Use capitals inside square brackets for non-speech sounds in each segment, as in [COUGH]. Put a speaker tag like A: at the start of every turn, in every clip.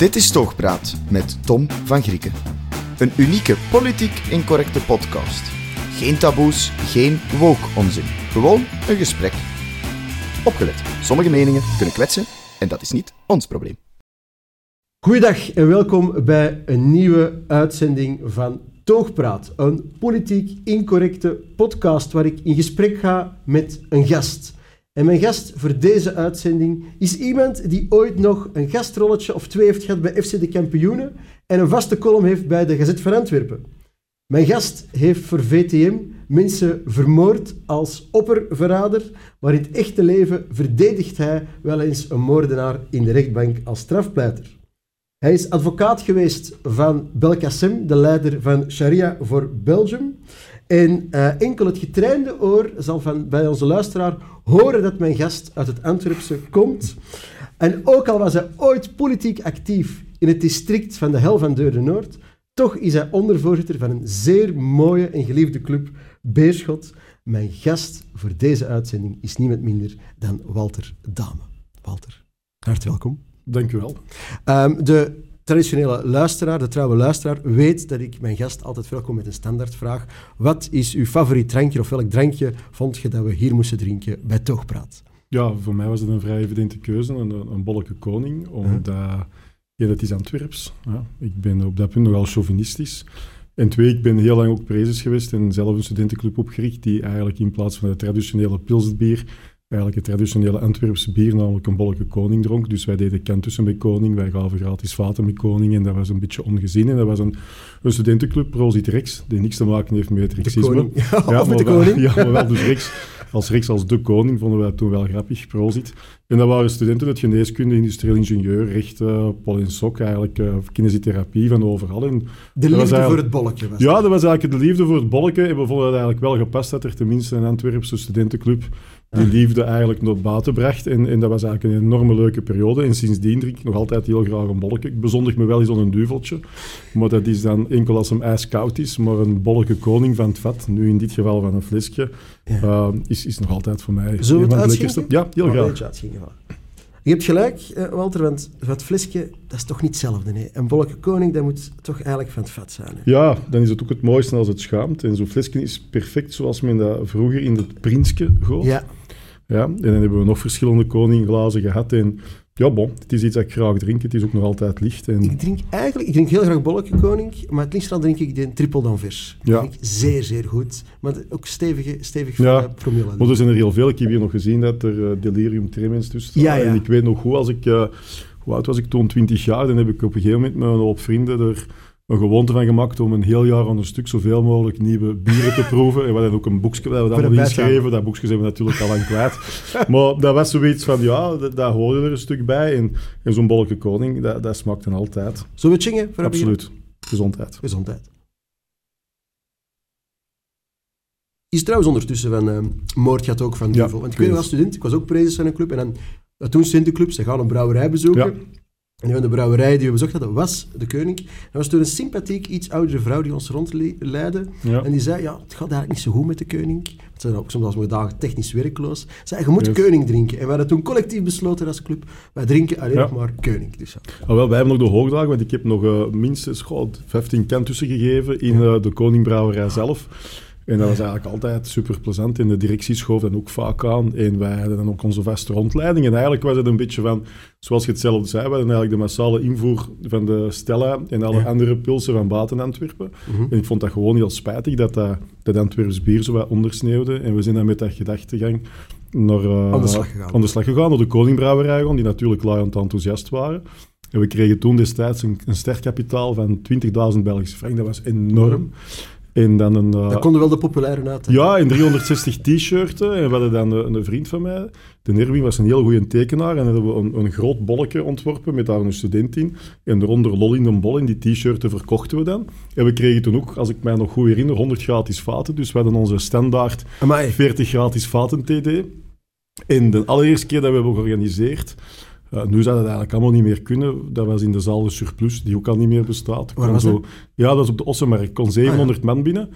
A: Dit is Toogpraat met Tom van Grieken. Een unieke politiek incorrecte podcast. Geen taboes, geen woke-onzin. Gewoon een gesprek. Opgelet, sommige meningen kunnen kwetsen en dat is niet ons probleem.
B: Goeiedag en welkom bij een nieuwe uitzending van Toogpraat. Een politiek incorrecte podcast waar ik in gesprek ga met een gast. En mijn gast voor deze uitzending is iemand die ooit nog een gastrolletje of twee heeft gehad bij FC de Kampioenen en een vaste column heeft bij de Gazet van Antwerpen. Mijn gast heeft voor VTM mensen vermoord als opperverrader, maar in het echte leven verdedigt hij wel eens een moordenaar in de rechtbank als strafpleiter. Hij is advocaat geweest van Belkacem, de leider van Sharia voor Belgium. En uh, enkel het getrainde oor zal van, bij onze luisteraar horen dat mijn gast uit het Antwerpse komt. En ook al was hij ooit politiek actief in het district van de Hel van Deurne-Noord, toch is hij ondervoorzitter van een zeer mooie en geliefde club, Beerschot. Mijn gast voor deze uitzending is niemand minder dan Walter Dame. Walter, hartelijk welkom.
C: Dank u wel.
B: Um, de traditionele luisteraar, de trouwe luisteraar, weet dat ik mijn gast altijd welkom met een standaardvraag. Wat is uw favoriet drankje of welk drankje vond je dat we hier moesten drinken bij Toogpraat?
C: Ja, voor mij was het een vrij evidente keuze, een, een bolleke koning, omdat ja, dat is Antwerps. Ja, ik ben op dat punt nogal chauvinistisch. En twee, ik ben heel lang ook prezes geweest en zelf een studentenclub opgericht die eigenlijk in plaats van het traditionele pilsbier eigenlijk het traditionele Antwerpse bier, namelijk een bolleke koning dronk. Dus wij deden kentussen met koning, wij gaven gratis vaten met koning en dat was een beetje ongezien. En dat was een, een studentenclub, Prozit Rex, die niks te maken heeft met Rexisme.
B: Ja, [LAUGHS] ja, met de koning. [LAUGHS]
C: Ja, maar wel, dus Rex, als Rex als de koning vonden wij dat toen wel grappig, Prozit. En dat waren studenten uit geneeskunde, industrieel ingenieur, recht, uh, pol en sok, eigenlijk uh, kinesiotherapie van overal. En
B: de liefde voor het bolletje was
C: Ja, dat was eigenlijk de liefde voor het bolletje. En we vonden het eigenlijk wel gepast dat er tenminste een Antwerpse studentenclub die liefde eigenlijk naar buiten bracht. En, en dat was eigenlijk een enorme leuke periode. En sindsdien drink ik nog altijd heel graag een bolletje. Ik bezondig me wel eens aan een duveltje. Maar dat is dan enkel als hem ijskoud is. Maar een bolletje koning van het vat, nu in dit geval van een flesje, ja. uh, is, is nog altijd voor mij
B: Zullen we het lekkerste.
C: Ja, heel
B: Oh,
C: graag.
B: Je hebt gelijk, Walter, want het flesje, dat is toch niet hetzelfde. Nee? Een bolletje koning, dat moet toch eigenlijk van het vat zijn. Hè?
C: Ja, dan is het ook het mooiste als het schaamt. En zo'n flesje is perfect zoals men dat vroeger in het prinske goot.
B: Ja.
C: Ja, en dan hebben we nog verschillende koningglazen gehad. En ja, bon, het is iets dat ik graag drink. Het is ook nog altijd licht. En...
B: Ik drink eigenlijk, ik drink heel graag bolletje koning, maar het liefst dan drink ik de triple d'anvers. Dat
C: Ja.
B: vind ik zeer, zeer goed. Maar ook stevige, stevig
C: Ja,
B: ja. promille.
C: Maar er zijn er heel veel. Ik heb hier nog gezien dat er uh, delirium tremens tussen.
B: Ja, ja.
C: En ik weet nog hoe, als ik... Uh, hoe oud was ik toen? 20 jaar. Dan heb ik op een gegeven moment met een hoop vrienden er een gewoonte van gemaakt om een heel jaar aan een stuk zoveel mogelijk nieuwe bieren te proeven. En we hadden ook een boekje dat we dan hadden ingeschreven. Dat boekje zijn we natuurlijk al lang kwijt. [LAUGHS] maar dat was zoiets van, ja, dat, dat hoorde er een stuk bij. En, en zo'n bolleke koning, dat, dat smaakte altijd.
B: Zullen we chingen? Voor
C: Absoluut. Gezondheid.
B: Gezondheid. Is trouwens ondertussen van uh, moord gaat ook van duvel.
C: Ja,
B: Want ik weet nog als student, ik was ook prezes van een club. En dan, toen studentenclub, ze gaan een brouwerij bezoeken.
C: Ja.
B: En van de brouwerij die we bezocht hadden, was de koning. Dat was toen een sympathiek, iets oudere vrouw die ons rondleidde.
C: Ja.
B: En die zei, ja, het gaat eigenlijk niet zo goed met de koning. Het zijn ook soms als we dagen technisch werkloos. Zei, je moet
C: Yes.
B: koning drinken. En we hadden toen collectief besloten als club, wij drinken alleen
C: Ja.
B: nog maar koning. Dus, ja.
C: Ah, wel, wij hebben nog de hoogdagen, want ik heb nog uh, minstens goh, 15 kantussen gegeven in uh, de koningbrouwerij zelf. En dat was eigenlijk altijd super plezant. En de directie schoof dan ook vaak aan. En wij hadden dan ook onze vaste rondleiding. En eigenlijk was het een beetje van, zoals je het zelf zei, we hadden eigenlijk de massale invoer van de Stella en alle
B: Ja.
C: andere pulsen van buiten Antwerpen.
B: Mhm.
C: En ik vond dat gewoon heel spijtig dat dat, dat Antwerps bier zo wat ondersneeuwde. En we zijn dan met dat gedachtegang naar, uh,
B: Aan de slag gegaan.
C: aan de slag gegaan, naar de koningbrouwerij gaan, die natuurlijk laaiend enthousiast waren. En we kregen toen destijds een, een sterkkapitaal van 20.000 Belgische frank. Dat was enorm. En dan een... uh,
B: Dat konden wel de populaire uit. hè.
C: ja, in 360 t-shirten. En we hadden dan een, een vriend van mij, de Nerwin was een heel goede tekenaar. En hadden we een, een groot bolletje ontworpen met daar een student in. En eronder lol in een bol. En die t-shirten verkochten we dan. En we kregen toen ook, als ik mij nog goed herinner, 100 gratis vaten. Dus we hadden onze standaard
B: Amai.
C: 40 gratis vaten TD. En de allereerste keer dat we hebben georganiseerd, Uh, nu zou dat eigenlijk allemaal niet meer kunnen. Dat was in de zaal de surplus, die ook al niet meer bestaat.
B: Waar was
C: zo, Ja, dat was op de Ossenmarkt. Ik kon 700
B: Ah,
C: man binnen.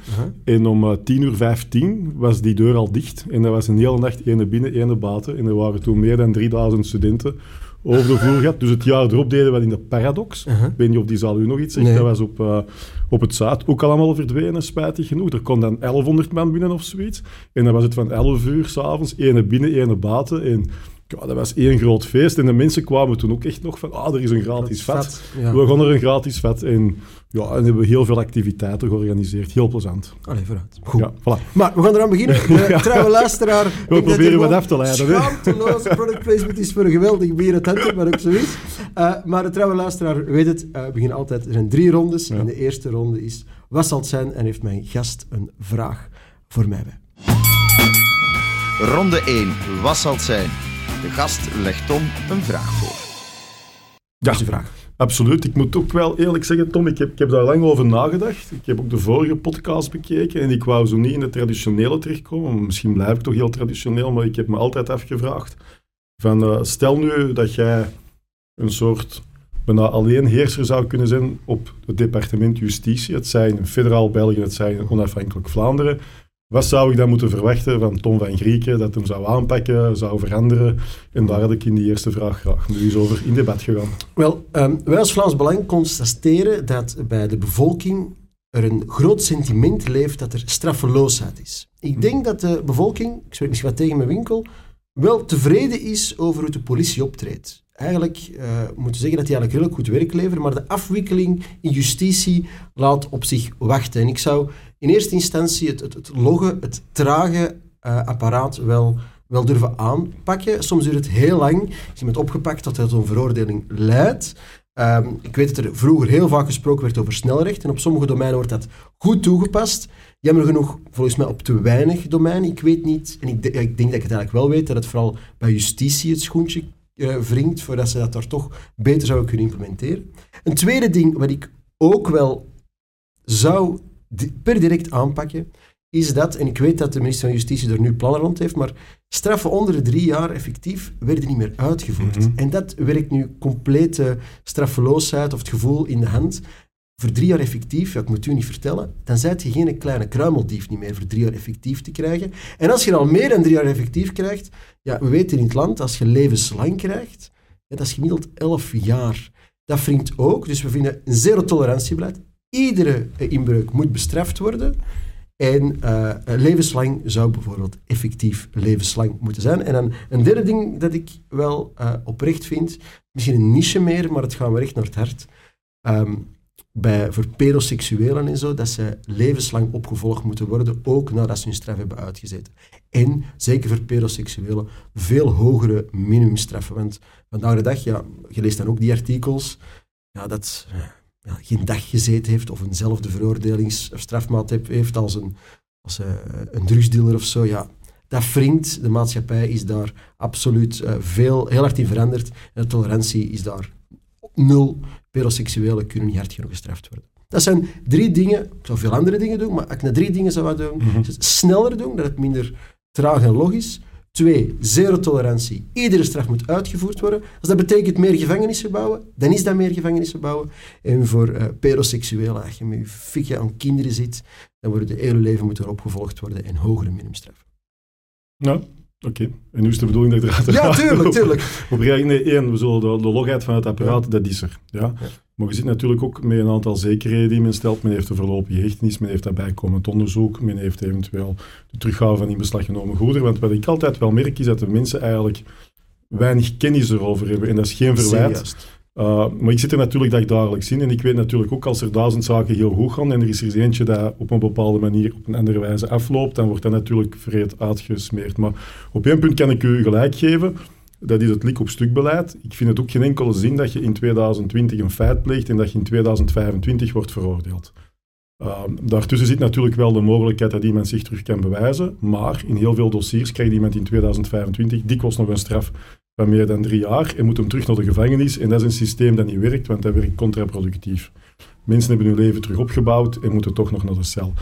C: En om uh, 10 uur 15 was die deur al dicht. En dat was een hele nacht ene binnen, ene buiten. En er waren toen meer dan 3000 studenten over de vloer gehad. Dus het jaar erop deden we in de Paradox. Ik weet niet of die zaal u nog iets zegt.
B: Nee.
C: Dat was op, uh, op het Zuid. Ook allemaal verdwenen, spijtig genoeg. Er kon dan 1100 man binnen of zoiets. En dan was het van 11 uur s'avonds, ene binnen, ene buiten. En ja, dat was één groot feest. En de mensen kwamen toen ook echt nog van, ah, er is een gratis vat.
B: Ja.
C: We begonnen er een gratis vat. En ja, en hebben we heel veel activiteiten georganiseerd. Heel plezant.
B: Allee, vooruit. Goed.
C: Ja, voilà.
B: Maar we gaan eraan beginnen. De [LAUGHS]
C: Ja.
B: trouwe luisteraar. dat
C: proberen
B: er
C: wat af te leiden, hè.
B: Schaamteloos product placement is voor een geweldig bier het hangt, maar ook zoiets. Uh, maar de trouwe luisteraar weet het. Uh, we beginnen altijd. Er zijn drie rondes.
C: Ja.
B: En de eerste ronde is: wat zal het zijn? En heeft mijn gast een vraag voor mij bij.
A: Ronde 1. Wat zal het zijn? De gast legt Tom een vraag voor.
C: Ja,
B: Eerste vraag.
C: absoluut. Ik moet ook wel eerlijk zeggen, Tom, ik heb, ik heb daar lang over nagedacht. Ik heb ook de vorige podcast bekeken en ik wou zo niet in het traditionele terechtkomen. Misschien blijf ik toch heel traditioneel, maar ik heb me altijd afgevraagd van, uh, stel nu dat jij een soort bijna alleen heerser zou kunnen zijn op het departement justitie. Het zij in federaal België, het zij in onafhankelijk Vlaanderen. Wat zou ik dan moeten verwachten van Tom van Grieken, dat hem zou aanpakken, zou veranderen? En daar had ik in die eerste vraag graag nu eens over in debat gegaan.
B: Wel, um, wij als Vlaams Belang constateren dat bij de bevolking er een groot sentiment leeft dat er straffeloosheid is. Ik denk dat de bevolking, ik spreek misschien wat tegen mijn winkel, wel tevreden is over hoe de politie optreedt. Eigenlijk uh, moeten zeggen dat die eigenlijk redelijk goed werk leveren, maar de afwikkeling in justitie laat op zich wachten. En ik zou in eerste instantie het, het, het loggen, het trage uh, apparaat wel, wel durven aanpakken. Soms duurt het heel lang. Is iemand opgepakt tot het een veroordeling leidt. Um, ik weet dat er vroeger heel vaak gesproken werd over snelrecht en op sommige domeinen wordt dat goed toegepast. Jammer genoeg, volgens mij op te weinig domeinen. Ik weet niet, en ik, ik denk dat ik het eigenlijk wel weet, dat het vooral bij justitie het schoentje uh, wringt, voordat ze dat daar toch beter zouden kunnen implementeren. Een tweede ding wat ik ook wel zou per direct aanpakken, is dat, en ik weet dat de minister van Justitie er nu plannen rond heeft, maar straffen onder de drie jaar effectief werden niet meer uitgevoerd.
C: Mhm.
B: En dat werkt nu complete straffeloosheid of het gevoel in de hand. Voor drie jaar effectief, ja, ik moet u niet vertellen, dan zijt je geen kleine kruimeldief niet meer voor drie jaar effectief te krijgen. En als je al meer dan drie jaar effectief krijgt, ja, we weten in het land, als je levenslang krijgt, dat is gemiddeld elf jaar. Dat wringt ook, dus we vinden een zero tolerantiebeleid. Iedere inbreuk moet bestraft worden. En uh, levenslang zou bijvoorbeeld effectief levenslang moeten zijn. En dan een derde ding dat ik wel oprecht vind, misschien een niche meer, maar het gaat me recht naar het hart. Um, bij, voor pedoseksuelen en zo, dat ze levenslang opgevolgd moeten worden, ook nadat ze hun straf hebben uitgezeten. En, zeker voor pedoseksuelen, veel hogere minimumstraffen. Want vandaag de dag, ja, je leest dan ook die artikels, ja, dat geen dag gezeten heeft of eenzelfde veroordelings- of strafmaat heeft als een, als uh, een drugsdealer of zo, ja, dat wringt. De maatschappij is daar absoluut uh, veel, heel hard in veranderd. De tolerantie is daar nul. Pedoseksuelen kunnen niet hard genoeg gestraft worden. Dat zijn drie dingen. Ik zou veel andere dingen doen, maar als ik naar drie dingen zou doen,
C: Mhm.
B: sneller doen, dat het minder traag en logisch. Twee, zero tolerantie. Iedere straf moet uitgevoerd worden. Als dat betekent meer gevangenissen bouwen, dan is dat meer gevangenissen bouwen. En voor uh, pedoseksuelen, als je met je fikje aan kinderen zit, dan worden de hele leven moeten opgevolgd worden en hogere minimumstraffen.
C: Nou, oké. Okay. En nu is de bedoeling dat ik eruit
B: Ja, tuurlijk, [LAUGHS] tuurlijk.
C: Op reageren, nee, één, we zullen de, de logheid van het apparaat, ja. dat is er. Ja? ja? Maar je zit natuurlijk ook met een aantal zekerheden die men stelt. Men heeft de voorlopige hechtenis, men heeft dat bijkomend onderzoek, men heeft eventueel de teruggave van in beslag genomen goederen. Want wat ik altijd wel merk, is dat de mensen eigenlijk weinig kennis erover hebben. En dat is geen verwijt. Uh, maar ik zit er natuurlijk dagelijks in en ik weet natuurlijk ook als er duizend zaken heel goed gaan en er is er eentje dat op een bepaalde manier op een andere wijze afloopt, dan wordt dat natuurlijk vreed uitgesmeerd. Maar op één punt kan ik u gelijk geven, dat is het lik op stuk beleid. Ik vind het ook geen enkele zin dat je in 2020 een feit pleegt en dat je in 2025 wordt veroordeeld. Uh, daartussen zit natuurlijk wel de mogelijkheid dat iemand zich terug kan bewijzen, maar in heel veel dossiers krijgt iemand in 2025 dikwijls nog een straf van meer dan drie jaar en moet hem terug naar de gevangenis. En dat is een systeem dat niet werkt, want dat werkt contraproductief. Mensen hebben hun leven terug opgebouwd en moeten toch nog naar de cel.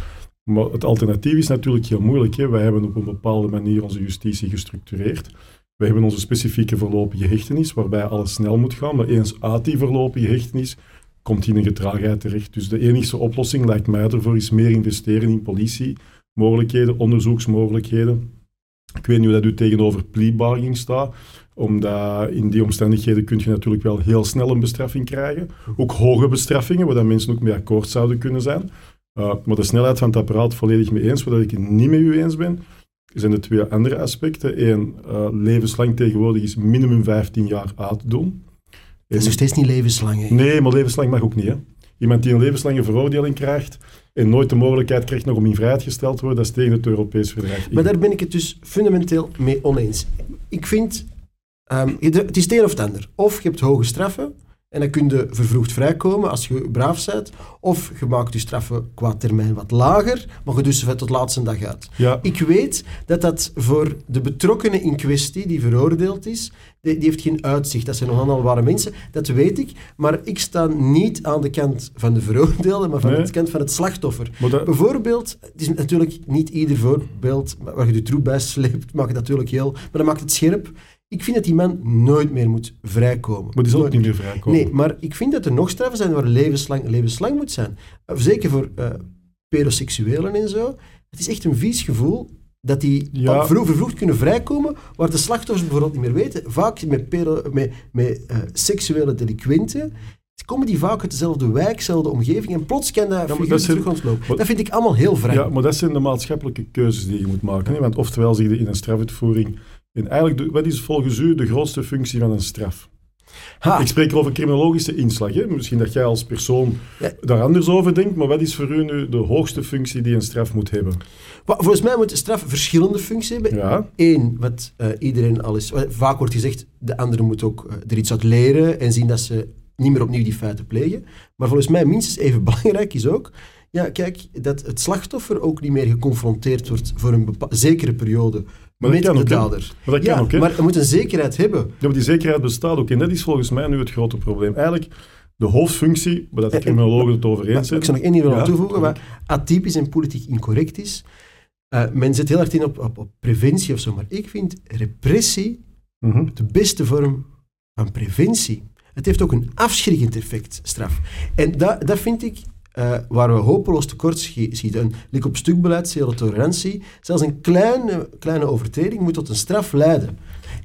C: Maar het alternatief is natuurlijk heel moeilijk. Hè? Wij hebben op een bepaalde manier onze justitie gestructureerd. We hebben onze specifieke voorlopige hechtenis, waarbij alles snel moet gaan. Maar eens uit die voorlopige hechtenis komt een getraagheid terecht. Dus de enige oplossing lijkt mij ervoor is meer investeren in politiemogelijkheden, onderzoeksmogelijkheden. Ik weet niet hoe dat u tegenover plea staat, omdat in die omstandigheden kun je natuurlijk wel heel snel een bestraffing krijgen. Ook hoge bestraffingen, waar mensen ook mee akkoord zouden kunnen zijn. Uh, maar de snelheid van het apparaat volledig mee eens, waar ik het niet met u eens ben, zijn de twee andere aspecten. Eén, uh, levenslang tegenwoordig is minimum 15 jaar doen.
B: Dat is nog steeds niet levenslang.
C: Hè? Nee, maar levenslang mag ook niet. Hè? Iemand die een levenslange veroordeling krijgt en nooit de mogelijkheid krijgt nog om in vrijheid gesteld te worden, dat is tegen het Europees verdrag.
B: Maar daar ben ik het dus fundamenteel mee oneens. Ik vind, um, het is het een of het ander. Of je hebt hoge straffen, en dan kun je vervroegd vrijkomen als je braaf bent. Of je maakt je straffen qua termijn wat lager, maar je dus tot laatste dag uit.
C: Ja.
B: Ik weet dat dat voor de betrokkenen in kwestie, die veroordeeld is, die, die heeft geen uitzicht. Dat zijn nog handelbare mensen, dat weet ik. Maar ik sta niet aan de kant van de veroordeelde, maar van de kant van het slachtoffer. Bijvoorbeeld, het is natuurlijk niet ieder voorbeeld waar je de troep bij sleept, maakt het natuurlijk heel... Maar dat maakt het scherp. Ik vind dat die man nooit meer moet vrijkomen.
C: Maar die zal ook niet meer vrijkomen.
B: Nee, maar ik vind dat er nog straffen zijn waar levenslang, levenslang moet zijn. Eh, zeker voor uh, pedoseksuelen en zo. Het is echt een vies gevoel dat die ja. vervroegd kunnen vrijkomen, waar de slachtoffers bijvoorbeeld niet meer weten. Vaak met, pedo, met, met uh, seksuele delinquenten komen die vaak uit dezelfde wijk, dezelfde omgeving, en plots kan dat, ja, dat terug ontlopen. Dat vind ik allemaal heel vreemd.
C: Ja, maar dat zijn de maatschappelijke keuzes die je moet maken. Hè? Want oftewel zie je in een struituitvoering en eigenlijk, wat is volgens u de grootste functie van een straf? Ha. Ik spreek over criminologische inslag. Hè? Misschien dat jij als persoon daar anders over denkt, maar wat is voor u nu de hoogste functie die een straf moet hebben?
B: Volgens mij moet een straf verschillende functies hebben.
C: Ja.
B: Eén, wat uh, iedereen al is... Vaak wordt gezegd, de andere moet ook uh, er iets uit leren en zien dat ze niet meer opnieuw die feiten plegen. Maar volgens mij minstens even [LAUGHS] belangrijk is ook... Ja, kijk, dat het slachtoffer ook niet meer geconfronteerd wordt voor een zekere periode
C: maar
B: met
C: de
B: dader.
C: Maar dat kan ook?
B: Maar je moet een zekerheid hebben. Ja,
C: maar die zekerheid bestaat ook. En dat is volgens mij nu het grote probleem. Eigenlijk, de hoofdfunctie, waar de criminologen het over eens zijn...
B: Ik zou nog één ding willen toevoegen, wat atypisch en politiek incorrect is. Uh, men zet heel hard in op, op, op, preventie of zo, maar ik vind repressie
C: mhm.
B: de beste vorm van preventie. Het heeft ook een afschrikkend effect, straf. En dat, dat vind ik uh, waar we hopeloos tekort schieten. Een lik op stuk beleid, zero tolerantie. Zelfs een kleine, kleine overtreding moet tot een straf leiden.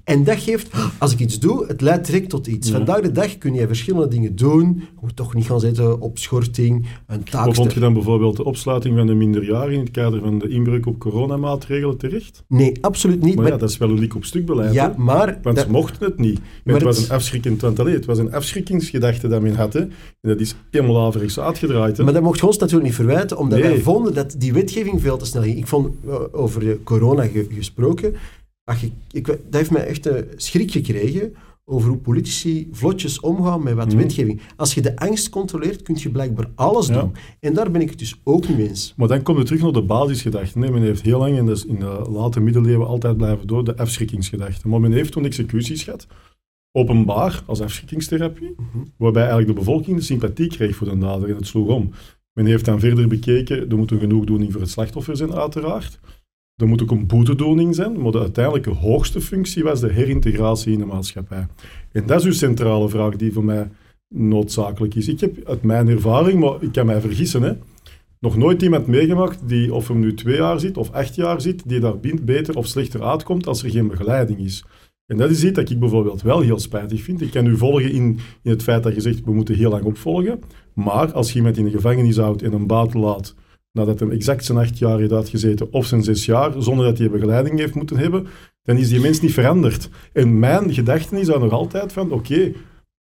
B: En dat geeft, als ik iets doe, het leidt direct tot iets. Vandaag de dag kun je verschillende dingen doen. Je moet toch niet gaan zitten op schorting, een taak.
C: Hoe vond je dan bijvoorbeeld de opsluiting van de minderjarigen in het kader van de inbreuk op coronamaatregelen terecht?
B: Nee, absoluut niet.
C: Maar, ja, dat is wel een lik op stuk beleid.
B: Ja, maar...
C: Want ze mochten het niet. Maar het was een afschrikkend... Want het was een afschrikkingsgedachte dat men had. Hè. En dat is helemaal averechts uitgedraaid. Hè.
B: Maar dat mocht ons natuurlijk niet verwijten, omdat wij vonden dat die wetgeving veel te snel ging. Ik vond, eh, over corona gesproken, ach, ik, ik, dat heeft mij echt een schrik gekregen over hoe politici vlotjes omgaan met wat mhm. wetgeving. Als je de angst controleert, kun je blijkbaar alles doen. En daar ben ik het dus ook niet eens.
C: Maar dan komt het terug naar de basisgedachte. Men heeft heel lang, dat in de late middeleeuwen altijd blijven door, de afschrikkingsgedachte. Maar men heeft toen executies gehad, openbaar, als afschrikkingstherapie, mhm. waarbij eigenlijk de bevolking de sympathie kreeg voor de dader en het sloeg om. Men heeft dan verder bekeken, er moet een genoegdoening voor het slachtoffer zijn, uiteraard. Er moet ook een boetedoening zijn, maar de uiteindelijke hoogste functie was de herintegratie in de maatschappij. En dat is uw centrale vraag die voor mij noodzakelijk is. Ik heb uit mijn ervaring, maar ik kan mij vergissen, hè, nog nooit iemand meegemaakt die, of hem nu twee jaar zit of acht jaar zit, die daar beter of slechter uitkomt als er geen begeleiding is. En dat is iets dat ik bijvoorbeeld wel heel spijtig vind. Ik kan u volgen in, in het feit dat je zegt, we moeten heel lang opvolgen. Maar als je iemand in de gevangenis houdt en een buiten laat nadat hij exact zijn acht jaar heeft uitgezeten of zijn zes jaar, zonder dat hij begeleiding heeft moeten hebben, dan is die mens niet veranderd. En mijn gedachte is dan nog altijd van, oké,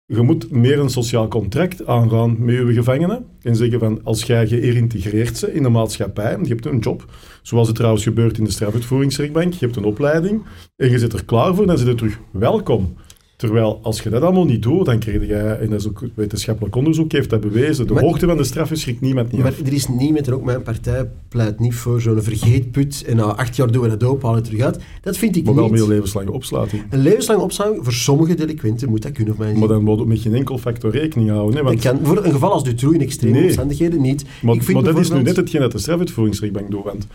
C: je moet meer een sociaal contract aangaan met je gevangenen en zeggen van, als jij geïntegreerd bent in de maatschappij, je hebt een job, zoals het trouwens gebeurt in de strafuitvoeringsrechtbank, je hebt een opleiding en je zit er klaar voor, dan zit je terug welkom. Terwijl als je dat allemaal niet doet, dan krijg je, en dat is ook wetenschappelijk onderzoek heeft dat bewezen, de hoogte van de straffen schrikt niemand niet
B: Maar er is niemand, en ook mijn partij pleit niet voor zo'n vergeetput en na acht jaar doen we het ophalen halen terug uit. Dat vind ik
C: maar
B: niet.
C: Maar wel meer levenslange opsluiting.
B: Een levenslange opsluiting, voor sommige delinquenten moet dat kunnen.
C: Maar dan moet je met geen enkel factor rekening houden. Hè,
B: want... kan, voor een geval als Dutroux in extreme omstandigheden niet.
C: Maar, ik vind maar dat is nu net hetgeen dat de strafuitvoeringsrechtbank doet, want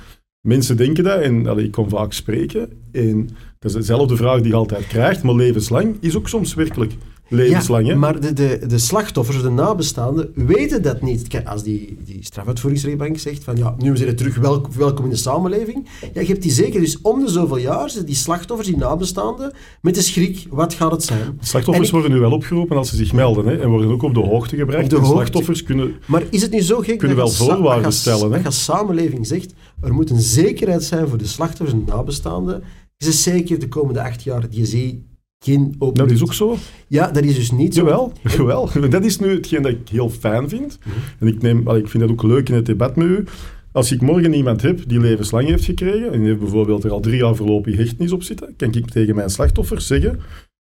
C: Mensen denken dat, en allee, ik kom vaak spreken, en dat is dezelfde vraag die je altijd krijgt, maar levenslang is ook soms werkelijk levenslang.
B: ja,
C: hè?
B: maar de, de, de slachtoffers, de nabestaanden, weten dat niet. Kijk, als die, die strafuitvoeringsrechtbank zegt van ja, nu zijn we terug welkom, welkom in de samenleving, ja, je hebt die zeker. Dus om de zoveel jaar zitten die slachtoffers, die nabestaanden, met de schrik, wat gaat het zijn?
C: Slachtoffers
B: ik-
C: worden nu wel opgeroepen als ze zich melden hè, en worden ook op de hoogte gebracht.
B: De hoogte.
C: slachtoffers kunnen...
B: Maar is het nu zo gek
C: Kunnen
B: dat
C: wel voorwaarden stellen, hè?
B: Dat je als samenleving zegt, er moet een zekerheid zijn voor de slachtoffers en nabestaanden. Is het zeker de komende acht jaar die je geen open...
C: Dat is ook zo.
B: Ja, dat is dus niet zo.
C: Jawel, [LAUGHS] jawel. Dat is nu hetgeen dat ik heel fijn vind.
B: Mhm.
C: En ik, neem, ik vind dat ook leuk in het debat met u. Als ik morgen iemand heb die levenslang heeft gekregen, en die heeft bijvoorbeeld er al drie jaar voorlopig hechtenis op zitten, kan ik tegen mijn slachtoffer zeggen,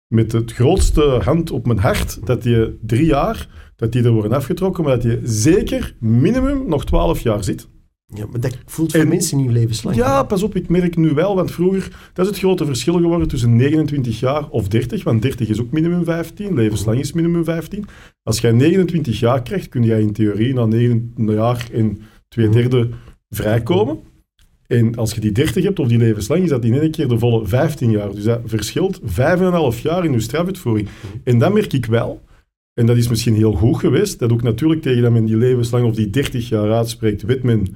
C: met het grootste hand op mijn hart, dat die drie jaar, dat die er worden afgetrokken, maar dat die zeker minimum nog twaalf jaar zit.
B: Ja, maar dat voelt voor
C: En-
B: mensen niet levenslang.
C: Ja, pas op, ik merk nu wel, want vroeger, dat is het grote verschil geworden tussen 29 jaar of 30, want 30 is ook minimum 15, levenslang is minimum 15. Als jij 29 jaar krijgt, kun jij in theorie na 9 jaar en twee derde vrijkomen. En als je die 30 hebt of die levenslang, is dat in één keer de volle 15 jaar. Dus dat verschilt 5,5 jaar in je strafuitvoering. En dat merk ik wel. En dat is misschien heel goed geweest. Dat ook natuurlijk tegen dat men die levenslang of die 30 jaar uitspreekt, weet men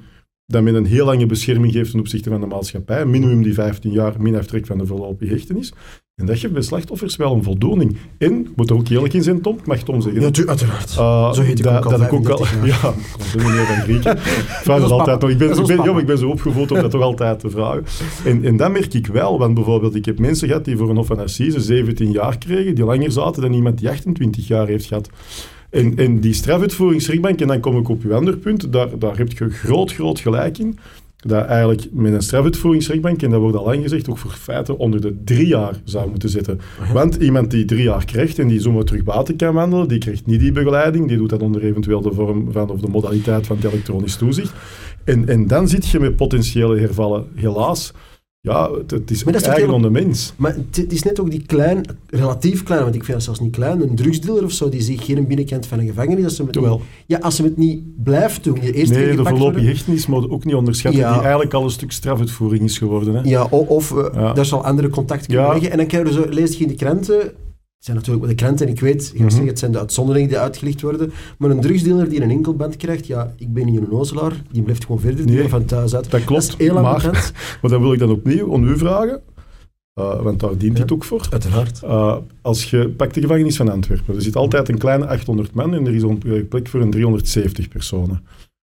C: dat men een heel lange bescherming geeft ten opzichte van de maatschappij. Minimum die 15 jaar, min aftrek van de voorlopige hechtenis. En dat geeft bij slachtoffers wel een voldoening. En, ik moet er ook eerlijk in zijn, Tom, ik mag Tom zeggen.
B: Ja, tu- uiteraard.
C: Uh,
B: Zo heet ik
C: dat,
B: ook al
C: dat ik ook al.
B: 35 [LAUGHS]
C: Ja, ben meneer van Grieken. [LAUGHS] Ik vraag
B: ons
C: dat altijd nog. Ik ben, ja, ik ben zo opgevoed om dat toch altijd te vragen. En, en dat merk ik wel, want bijvoorbeeld, ik heb mensen gehad die voor een Hof van Assise 17 jaar kregen, die langer zaten dan iemand die 28 jaar heeft gehad. En, en die strafuitvoeringsrechtbank, en dan kom ik op uw ander punt, daar, daar heb je groot, groot gelijk in. Dat eigenlijk met een strafuitvoeringsrechtbank, en dat wordt al lang gezegd, ook voor feiten onder de drie jaar zou moeten zitten. Want iemand die drie jaar krijgt en die zomaar terug buiten kan wandelen, die krijgt niet die begeleiding, die doet dat onder eventueel de vorm van of de modaliteit van het elektronisch toezicht. En, en dan zit je met potentiële hervallen. Helaas, ja, het, is
B: Maar dat
C: eigen
B: heel-
C: aan de mens.
B: Maar het, is net ook die klein, relatief klein, want ik vind dat zelfs niet klein, een drugsdealer of zo, die zich geen binnenkant van een gevangenis, als ze het niet, ja, als ze het niet blijft doen, die eerste
C: Nee, de voorlopige hechtenis moet ook niet onderschatten,
B: Ja.
C: die eigenlijk al een stuk strafuitvoering is geworden. Hè?
B: Ja, o- of eh,
C: Ja.
B: daar zal andere contact kunnen
C: Ja.
B: liggen. En dan krijg je zo, lees je in de kranten, het zijn natuurlijk wel de kranten, en ik weet, ik
C: Mhm.
B: zeggen, het zijn de uitzonderingen die uitgelicht worden, maar een drugsdealer die een enkelband krijgt, ja, ik ben niet een ozelaar, die blijft gewoon verder
C: Nee.
B: van thuis uit.
C: Dat klopt,
B: Dat is heel
C: maar, [LAUGHS] maar dan wil ik dan opnieuw aan u vragen, eh, want daar dient
B: Ja.
C: dit ook voor.
B: Uiteraard.
C: Uh, als je pakt de gevangenis van Antwerpen, er zit altijd een kleine 800 man en er is een plek voor een 370 personen.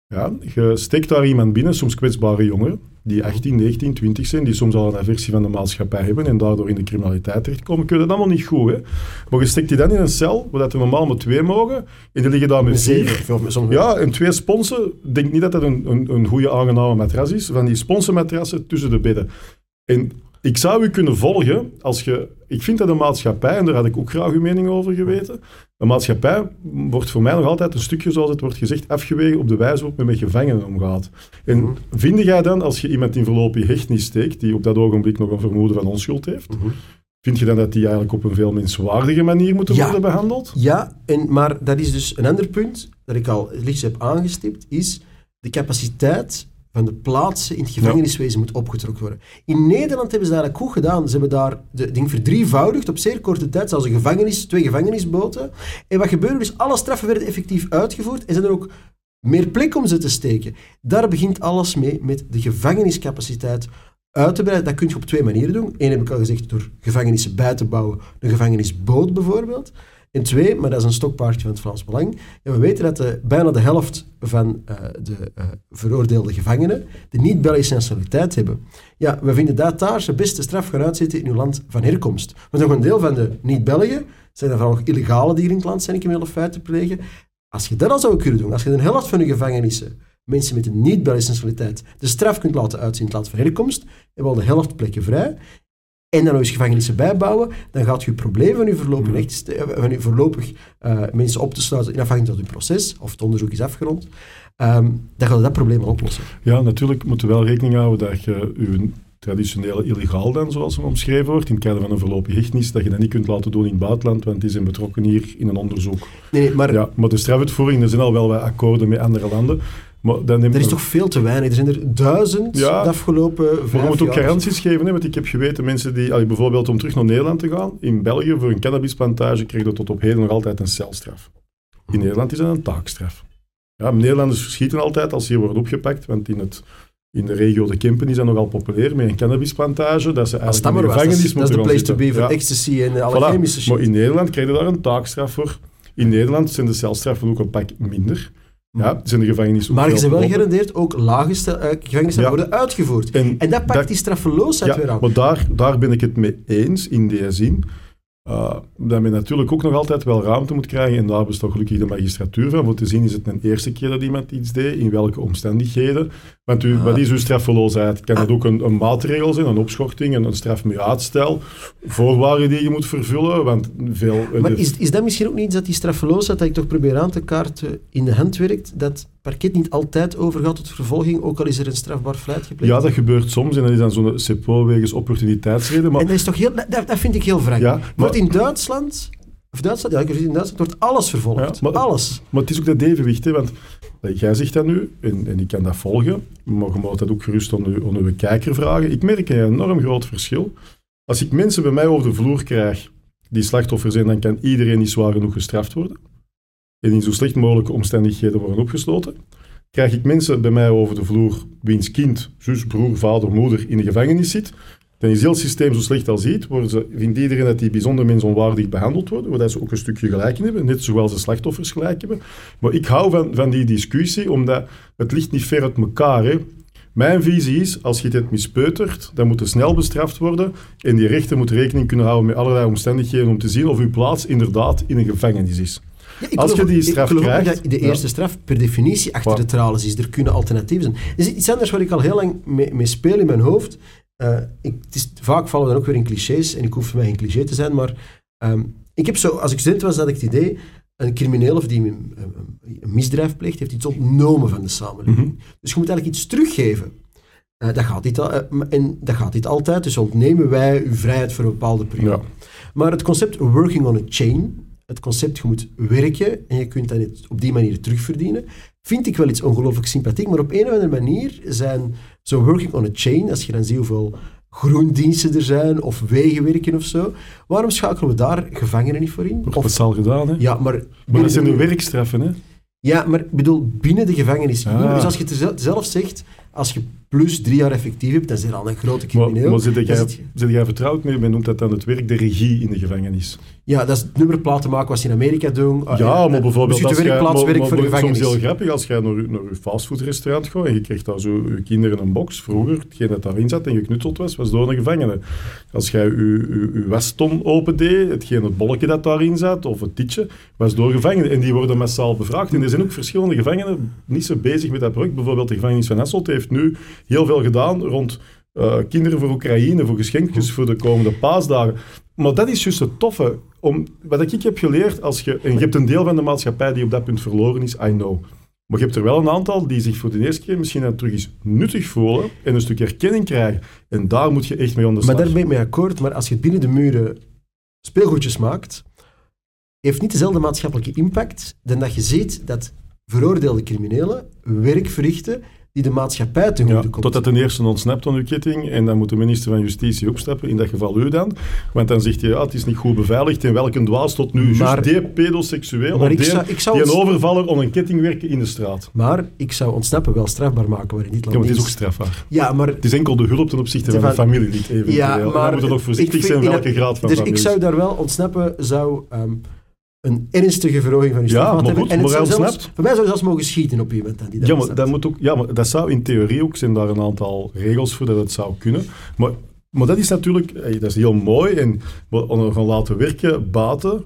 C: Ja, je steekt daar iemand binnen, soms kwetsbare jongeren, die 18, 19, 20 zijn, die soms al een aversie van de maatschappij hebben en daardoor in de criminaliteit terechtkomen. Kun je dat allemaal niet goed, hè? Maar je steekt die dan in een cel, waar dat er normaal maar twee mogen, en die liggen daar met vier. Ja, en twee sponsen. Ik denk niet dat dat een, een, een goede, aangename matras is. Van die sponsenmatrassen tussen de bedden. En ik zou u kunnen volgen als je... Ik vind dat een maatschappij, en daar had ik ook graag uw mening over geweten, een maatschappij wordt voor mij nog altijd een stukje, zoals het wordt gezegd, afgewegen op de wijze waarop men met gevangenen omgaat. En
B: Mhm.
C: vind jij dan, als je iemand in voorlopige hechtenis steekt, die op dat ogenblik nog een vermoeden van onschuld heeft,
B: Mhm.
C: vind je dan dat die eigenlijk op een veel menswaardige manier moeten
B: Ja.
C: worden behandeld?
B: Ja, en, maar dat is dus een ander punt dat ik al licht heb aangestipt, is de capaciteit van de plaatsen in het gevangeniswezen moet opgetrokken worden. In Nederland hebben ze dat goed gedaan. Ze hebben daar de ding verdrievoudigd op zeer korte tijd, zelfs een gevangenis, twee gevangenisboten. En wat gebeurde dus? Alle straffen werden effectief uitgevoerd en zijn er ook meer plek om ze te steken. Daar begint alles mee met de gevangeniscapaciteit uit te breiden. Dat kun je op twee manieren doen. Eén heb ik al gezegd, door gevangenissen bij te bouwen, een gevangenisboot bijvoorbeeld. En twee, maar dat is een stokpaardje van het Vlaams Belang. En we weten dat de, bijna de helft van eh, de eh, veroordeelde gevangenen de niet-Belgische nationaliteit hebben. Ja, we vinden dat daar zijn beste straf gaan uitzitten in uw land van herkomst. Want nog een deel van de niet-Belgen zijn er vooral nog illegale die hier in het land zijn, ik feiten plegen. Als je dat al zou kunnen doen, als je de helft van de gevangenissen mensen met een niet-Belgische nationaliteit de straf kunt laten uitzien in het land van herkomst, hebben we al de helft plekken vrij. En dan nog eens gevangenissen bijbouwen, dan gaat je probleem van je voorlopig, rechts, eh, van je voorlopig eh, mensen op te sluiten in afhanging van het proces, of het onderzoek is afgerond, ehm, dan gaat je dat probleem al oplossen.
C: Ja, natuurlijk moet je wel rekening houden dat je je traditionele illegaal dan, zoals hem omschreven wordt, in het kader van een voorlopige hechtenis, dat je dat niet kunt laten doen in het buitenland, want die zijn betrokken hier in een onderzoek.
B: Nee, nee, maar
C: Ja, maar de strafuitvoering, er zijn al wel wat akkoorden met andere landen. Maar dan
B: Er is toch veel te weinig. Er zijn er duizend
C: Ja,
B: de afgelopen
C: Maar
B: vijf
C: je moet ook
B: jaar.
C: garanties geven, hè, want ik heb geweten mensen die, allee, bijvoorbeeld om terug naar Nederland te gaan, in België voor een cannabisplantage kreeg je tot op heden nog altijd een celstraf. In Nederland is dat een taakstraf. Ja, Nederlanders verschieten altijd als ze hier worden opgepakt, want in, het, in de regio de Kempen is dat nogal populair met een cannabisplantage, dat ze
B: Als dat
C: eigenlijk in de
B: was, dat
C: gevangenis
B: is, dat is de place to be voor.
C: Ja.
B: ecstasy en alle
C: Voilà.
B: chemische shit.
C: Maar in Nederland krijg je daar een taakstraf voor. In Nederland zijn de celstraffen ook een pak minder. Ja, zijn de gevangenissen ook
B: Maar bent wel
C: groter.
B: gegarandeerd ook lage stel- eh, gevangenisstraffen
C: Ja.
B: worden uitgevoerd.
C: En
B: En dat pakt
C: dat-
B: die straffeloosheid weer aan.
C: maar daar, daar ben ik het mee eens in die zin. Uh, dat men natuurlijk ook nog altijd wel ruimte moet krijgen, en daar bestaat gelukkig de magistratuur van, voor te zien is het een eerste keer dat iemand iets deed, in welke omstandigheden. Want u,
B: Ah.
C: wat is uw straffeloosheid? Kan dat ook een, een maatregel zijn, een opschorting, een, een straf met uitstel, voorwaarden die je moet vervullen? Want veel...
B: Maar
C: de-
B: is, is dat misschien ook niet dat die straffeloosheid, dat ik toch probeer aan te kaarten, in de hand werkt, dat parket niet altijd overgaat tot vervolging, ook al is er een strafbaar feit gepleegd?
C: ja, dat gebeurt soms, en dat is dan zo'n CEPO wegens opportuniteitsreden, maar
B: En dat is toch heel, dat, dat vind ik heel wrang.
C: Ja,
B: Wordt in Duitsland, of Duitsland, ja, ik in Duitsland wordt alles vervolgd.
C: Ja, maar-
B: alles.
C: Maar het is ook dat evenwicht, hè, want eh, jij zegt dat nu, en, en ik kan dat volgen, maar je mag dat ook gerust aan uw, aan uw kijker vragen. Ik merk een enorm groot verschil. Als ik mensen bij mij over de vloer krijg die slachtoffer zijn, dan kan iedereen niet zwaar genoeg gestraft worden. En in zo slecht mogelijke omstandigheden worden opgesloten. Krijg ik mensen bij mij over de vloer wiens kind, zus, broer, vader, moeder in de gevangenis zit, dan is heel het systeem zo slecht als ziet, vindt iedereen dat die bijzonder mensonwaardig behandeld worden, waar ze ook een stukje gelijk in hebben, net zoals de slachtoffers gelijk hebben. Maar ik hou van, van die discussie, omdat het ligt niet ver uit elkaar. Hè. Mijn visie is, als je dit mispeutert, dan moet er snel bestraft worden en die rechter moet rekening kunnen houden met allerlei omstandigheden om te zien of uw plaats inderdaad in een gevangenis is.
B: Ja, ik
C: Als
B: geloof
C: je die
B: ik
C: straf
B: ook
C: krijgt,
B: dat de
C: ja.
B: eerste straf per definitie achter de tralies is. Er kunnen alternatieven zijn. Er is iets anders waar ik al heel lang mee, mee speel in mijn hoofd. Eh, ik, het is, vaak vallen we dan ook weer in clichés, en ik hoef voor mij geen cliché te zijn, maar ehm, ik heb zo, als ik student was, had ik het idee, een crimineel of die een, een- misdrijf pleegt, heeft iets ontnomen van de samenleving.
C: Mhm.
B: Dus je moet eigenlijk iets teruggeven. Eh, dat, gaat niet, al- eh, en dat gaat niet altijd, dus ontnemen wij uw vrijheid voor een bepaalde periode.
C: Ja.
B: Maar het concept working on a chain, het concept je moet werken en je kunt dat op die manier terugverdienen, vind ik wel iets ongelooflijk sympathiek. Maar op een of andere manier zijn zo working on a chain, als je dan ziet hoeveel groendiensten er zijn, of wegenwerken of zo, waarom schakelen we daar gevangenen niet voor in?
C: Wordt
B: Of,
C: massaal gedaan, hè?
B: ja, maar,
C: Maar dat zijn de werkstraffen, hè?
B: ja, maar ik bedoel, binnen de gevangenis.
C: Ah.
B: Dus als je het zel- zelf zegt, als je plus drie jaar effectief hebt, zijn je al een grote
C: Maar,
B: crimineel.
C: maar zit jij,
B: zit je-
C: zit jij vertrouwd mee? Men noemt dat dan het werk, de regie in de gevangenis.
B: Ja, dat is nummerplaten maken wat ze in Amerika doen. Ah,
C: Ja,
B: eh,
C: maar bijvoorbeeld
B: beschutte
C: als jij-
B: werkplaatswerk
C: maar-
B: voor de
C: maar Soms
B: gevangenis.
C: heel grappig als jij naar, je- naar je fastfoodrestaurant gaat en je kreeg daar zo je kinderen een box. Vroeger, hetgeen dat daarin zat en geknutseld was, was door een gevangene. Als jij je, je, je waston opendeed, hetgeen het bolletje dat daarin zat, of het tietje, was door gevangenen. En die worden massaal bevraagd. En er zijn ook verschillende gevangenen niet zo bezig met dat project. Bijvoorbeeld de gevangenis van Hasselt heeft nu heel veel gedaan rond eh, kinderen voor Oekraïne, voor geschenkjes voor de komende paasdagen. Maar dat is juist het toffe. Om, wat ik heb geleerd, als je, en je hebt een deel van de maatschappij die op dat punt verloren is, I know. Maar je hebt er wel een aantal die zich voor de eerste keer misschien dan terug eens nuttig voelen en een stuk erkenning krijgen. En daar moet je echt mee slag.
B: Maar daar ben ik mee akkoord. Maar als je binnen de muren speelgoedjes maakt, heeft niet dezelfde maatschappelijke impact dan dat je ziet dat veroordeelde criminelen werk verrichten die de maatschappij ten
C: Ja,
B: goede komt.
C: totdat ten eerste ontsnapt aan uw ketting en dan moet de minister van Justitie opstappen, in dat geval u dan. Want dan zegt hij, ja, het is niet goed beveiligd en welke dwaas tot nu
B: Maar-
C: die pedoseksueel
B: Maar ik
C: die,
B: zou- ik zou
C: die een overvaller aan een ketting werken in de straat.
B: Maar ik zou ontsnappen wel strafbaar maken waarin
C: Ja,
B: land
C: maar het is
B: niet
C: ook strafbaar.
B: Ja, maar
C: Het is enkel de hulp ten opzichte van
B: Van-
C: een familielid eventueel.
B: Ja,
C: dan
B: maar
C: moet je nog
B: ik
C: voorzichtig zijn welke graad van
B: dus ik
C: familie.
B: zou daar wel ontsnappen, zou ehm, een ernstige verhoging van je
C: Ja,
B: strafmaat
C: maar goed,
B: en het zou zelfs, voor mij zou je zelfs mogen schieten op iemand die dat
C: Ja, maar dat, moet ook, ja, maar dat zou in theorie ook zijn daar een aantal regels voor dat het zou kunnen. Maar, maar dat is natuurlijk dat is heel mooi. En er gaan laten werken, baten.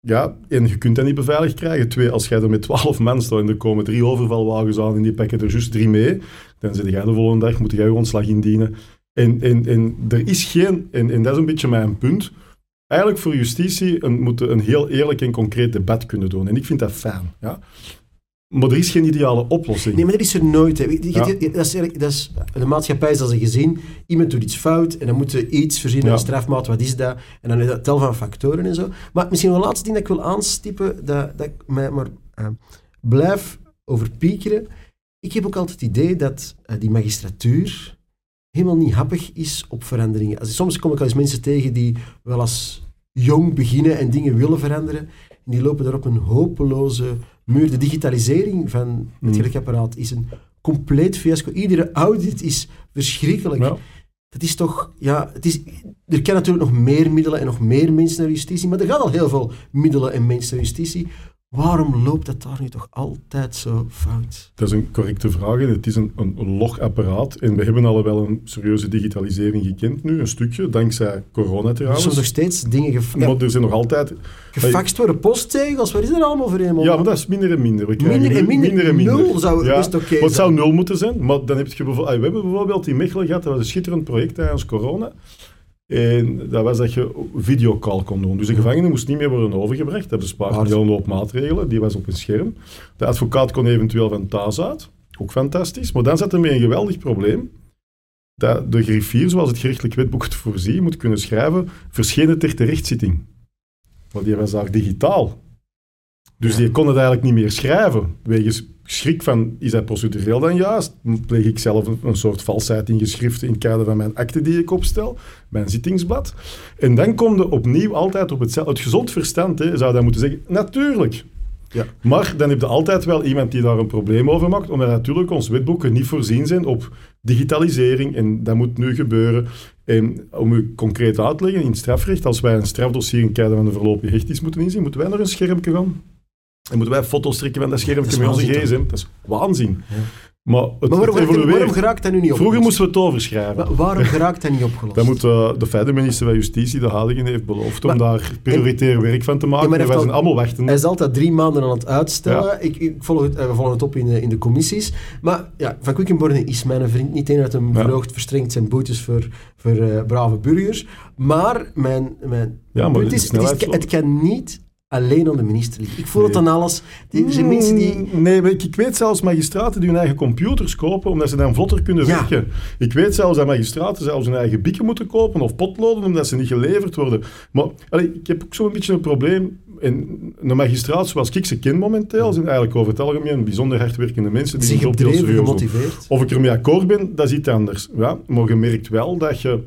C: Ja, en je kunt dat niet beveiligd krijgen. Twee, als jij er met twaalf [LAUGHS] man staat en er komen drie overvalwagens aan en die pakken er juist drie mee, dan zit jij de volgende dag, moet jij je ontslag indienen. En, en, en er is geen, en, en dat is een beetje mijn punt, eigenlijk voor justitie een, moeten een heel eerlijk en concreet debat kunnen doen. En ik vind dat fijn. Ja. Maar er is geen ideale oplossing.
B: Nee, maar dat is er nooit. Hè.
C: Ja.
B: dat is, eigenlijk- dat is, de maatschappij is als een gezin. Iemand doet iets fout en dan moet je iets voorzien
C: Ja.
B: een strafmaat. Wat is dat? En dan is dat tel van factoren en zo. Maar misschien wel een laatste ding dat ik wil aanstippen, dat, dat ik mij maar eh, blijf over piekeren, ik heb ook altijd het idee dat uh, die magistratuur helemaal niet happig is op veranderingen. Soms kom ik al eens mensen tegen die wel als jong beginnen en dingen willen veranderen. En die lopen daar op een hopeloze muur. De digitalisering van het gelijkapparaat is een compleet fiasco. Iedere audit is verschrikkelijk.
C: Ja.
B: Dat is toch, ja, het is, er kan natuurlijk nog meer middelen en nog meer mensen naar justitie, maar er gaan al heel veel middelen en mensen naar justitie. Waarom loopt dat daar nu toch altijd zo fout?
C: Dat is een correcte vraag. Het is een, een logapparaat en we hebben al wel een serieuze digitalisering gekend nu, een stukje, dankzij corona
B: Er
C: trouwens.
B: zijn nog steeds dingen gef
C: Maar er zijn nog altijd...
B: gefaxt worden, posttegels, wat is er allemaal voor eenmaal?
C: Ja, maar dat is minder en minder.
B: Minder en minder.
C: en minder.
B: Nul zou
C: ja.
B: best oké zijn.
C: zou nul moeten zijn, maar dan heb je bijvoorbeeld... We hebben bijvoorbeeld in Mechelen gehad, dat was een schitterend project tijdens corona. En dat was dat je videocall kon doen. Dus de gevangene moest niet meer worden overgebracht. Dat bespaart een hele hoop maatregelen. Die was op een scherm. De advocaat kon eventueel van thuis uit. Ook fantastisch. Maar dan zat er mee een geweldig probleem. Dat de griffier, zoals het gerechtelijk wetboek het voorziet, moet kunnen schrijven verschenen ter terechtzitting. Maar die was daar digitaal. Dus die kon het eigenlijk niet meer schrijven. Wegens schrik van, is dat procedureel dan juist? Pleeg ik zelf een, een soort valsheid in geschriften in het kader van mijn akte die ik opstel, mijn zittingsblad. En dan kom je opnieuw altijd op hetzelfde. Het gezond verstand hè, zou dan moeten zeggen, natuurlijk.
B: Ja.
C: Maar dan heb je altijd wel iemand die daar een probleem over maakt, omdat natuurlijk onze wetboeken niet voorzien zijn op digitalisering. En dat moet nu gebeuren. En om u concreet uit te leggen, in strafrecht, als wij een strafdossier in het kader van de voorlopige hechting moeten inzien, moeten wij naar een schermpje gaan. En moeten wij foto's trekken van dat schermpje met onze gsm. Dat is waanzin. Maar het,
B: Maar waarom,
C: het
B: waarom,
C: evolueert.
B: geraakt dat nu niet op?
C: Vroeger moesten we het overschrijven.
B: Maar waarom geraakt dat niet opgelost?
C: Dan moet eh, de fijne minister van Justitie, de Haliging, heeft beloofd om daar prioritair werk van te maken.
B: Ja, maar
C: en wij zijn
B: al-
C: allemaal wachten.
B: Hij is altijd drie maanden aan het uitstellen.
C: Ja.
B: Ik, ik volg het, eh, we volgen het op in de, in de commissies. Maar ja, Van Quickenborne is mijn vriend niet één dat hem
C: Ja.
B: verstrengt zijn boetes voor, voor eh, brave burgers. Maar mijn, mijn
C: Ja, maar
B: punt is, het, is het kan niet alleen aan de minister. Ik voel het aan alles. Die, er zijn mensen die...
C: Mm, Nee, maar ik, ik weet zelfs magistraten die hun eigen computers kopen, omdat ze dan vlotter kunnen
B: Ja.
C: werken. Ik weet zelfs dat magistraten zelfs hun eigen bieken moeten kopen of potloden, omdat ze niet geleverd worden. Maar allee, ik heb ook zo'n beetje een probleem. En een magistraat zoals ik ze ken momenteel, zijn eigenlijk over het algemeen bijzonder hardwerkende mensen. Die
B: zich
C: doen.
B: gemotiveerd.
C: Of ik ermee akkoord ben, dat is iets anders. Ja, maar je merkt wel dat je...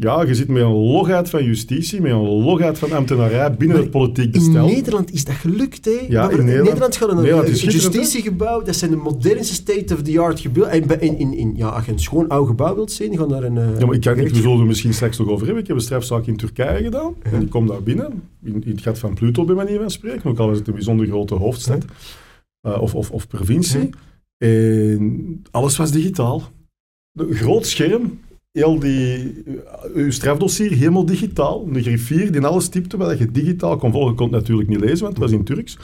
C: Ja, je zit met een logheid van justitie, met een logheid van ambtenarij binnen
B: Maar
C: het politiek
B: In
C: bestel.
B: Nederland is dat gelukt, hè?
C: Ja, in
B: in
C: Nederland-
B: Nederland gaat een,
C: Nederland
B: justitiegebouw. Dat zijn de modernste state-of-the-art gebouwen. En in, in, in, ja, als je een schoon oud gebouw wilt zien, gaan naar een... eh,
C: Ja, maar ik kan, ik, we zullen er misschien straks nog over hebben. Ik heb een strafzaak in Turkije gedaan. En ik kom daar binnen, in, in het gat van Pluto bij manier van spreken. Ook al is het een bijzonder grote hoofdstad. eh, of, of, of provincie. En alles was digitaal. Een groot scherm. Heel die, eh, uw strafdossier helemaal digitaal. Een griffier die alles typte wat je digitaal kon volgen. Kon het natuurlijk niet lezen, want het was in Turks.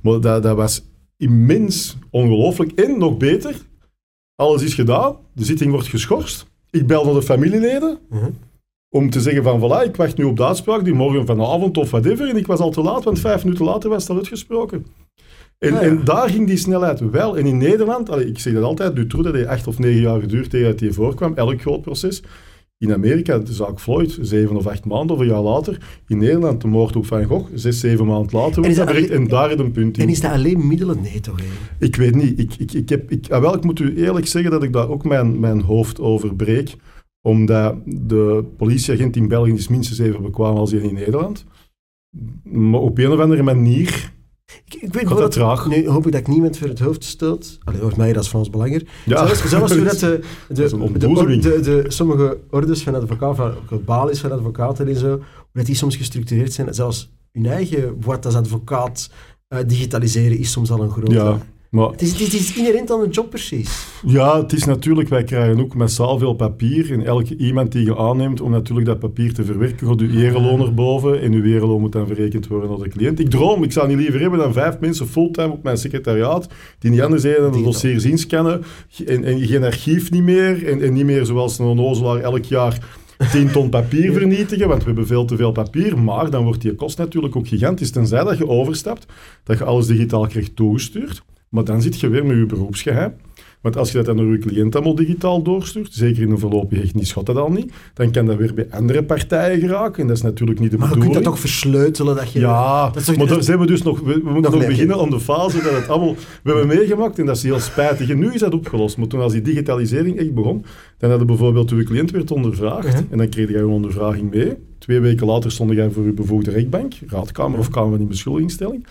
C: Maar dat, dat was immens ongelooflijk. En nog beter, alles is gedaan. De zitting wordt geschorst. Ik bel naar de familieleden
B: Mhm.
C: om te zeggen van voilà, ik wacht nu op de uitspraak die morgen vanavond of whatever. En ik was al te laat, want vijf minuten later was het al uitgesproken. En,
B: Ah, ja.
C: en daar ging die snelheid wel. En in Nederland, allee, ik zeg dat altijd, Dutroux, dat heeft acht of negen jaar geduurd tegen dat die voorkwam, elk groot proces. In Amerika, de zaak Floyd, zeven of acht maanden of een jaar later. In Nederland, de moord op Van Gogh, zes, zeven maanden later.
B: En is
C: dat
B: dat
C: bericht,
B: alleen-
C: en daar een punt in.
B: En is dat alleen middelen? Nee, toch? hè?
C: Ik weet niet. Ik, ik, ik, heb, ik, ah, wel, ik moet u eerlijk zeggen dat ik daar ook mijn, mijn hoofd over breek. Omdat de politieagent in België is minstens even bekwaam als die in Nederland. Maar op een of andere manier...
B: Ik, ik weet
C: dat traag?
B: Nu hoop ik dat ik niemand voor het hoofd stoot. Allee, hoort mij dat is Frans Belanger.
C: Ja,
B: Zelfs, zelfs hoe dat de, [LAUGHS] de,
C: is een
B: de, de, de- sommige ordes van advocaten, van het balies van advocaten en zo, hoe dat die soms gestructureerd zijn. Zelfs hun eigen wat als advocaat eh, digitaliseren is soms al een grote...
C: Ja, maar
B: Het, is, het, is, inherent aan de job precies.
C: Ja, het is natuurlijk, wij krijgen ook massaal veel papier. En elke iemand die je aanneemt om natuurlijk dat papier te verwerken, gaat uw ereloon erboven. En uw ereloon moet dan verrekend worden naar de cliënt. Ik droom, ik zou niet liever hebben dan vijf mensen fulltime op mijn secretariaat, die niet anders zijn dan een
B: Digitaal.
C: dossier zien scannen. En, en geen archief niet meer. En, en niet meer zoals een onnozelaar elk jaar 10 ton papier [LAUGHS] vernietigen, want we hebben veel te veel papier. Maar dan wordt die kost natuurlijk ook gigantisch. Tenzij dat je overstapt, dat je alles digitaal krijgt toegestuurd. Maar dan zit je weer met je beroepsgeheim. Want als je dat dan naar je cliënt allemaal digitaal doorstuurt, zeker in een voorlopig echt niet schot dat al niet, dan kan dat weer bij andere partijen geraken. En dat is natuurlijk niet de
B: Maar je
C: bedoeling.
B: kunt dat toch versleutelen? Dat je,
C: Ja,
B: dat
C: maar daar zijn we dus nog... We, we moeten nog beginnen aan de fase dat het allemaal... We hebben meegemaakt en dat is heel spijtig. En nu is dat opgelost. Maar toen als die digitalisering echt begon, dan hadden bijvoorbeeld uw cliënt werd ondervraagd
B: Ja.
C: en dan kreeg jij een ondervraging mee. Twee weken later stond jij voor uw bevoegde rechtbank, raadkamer of kamer van beschuldigingstelling.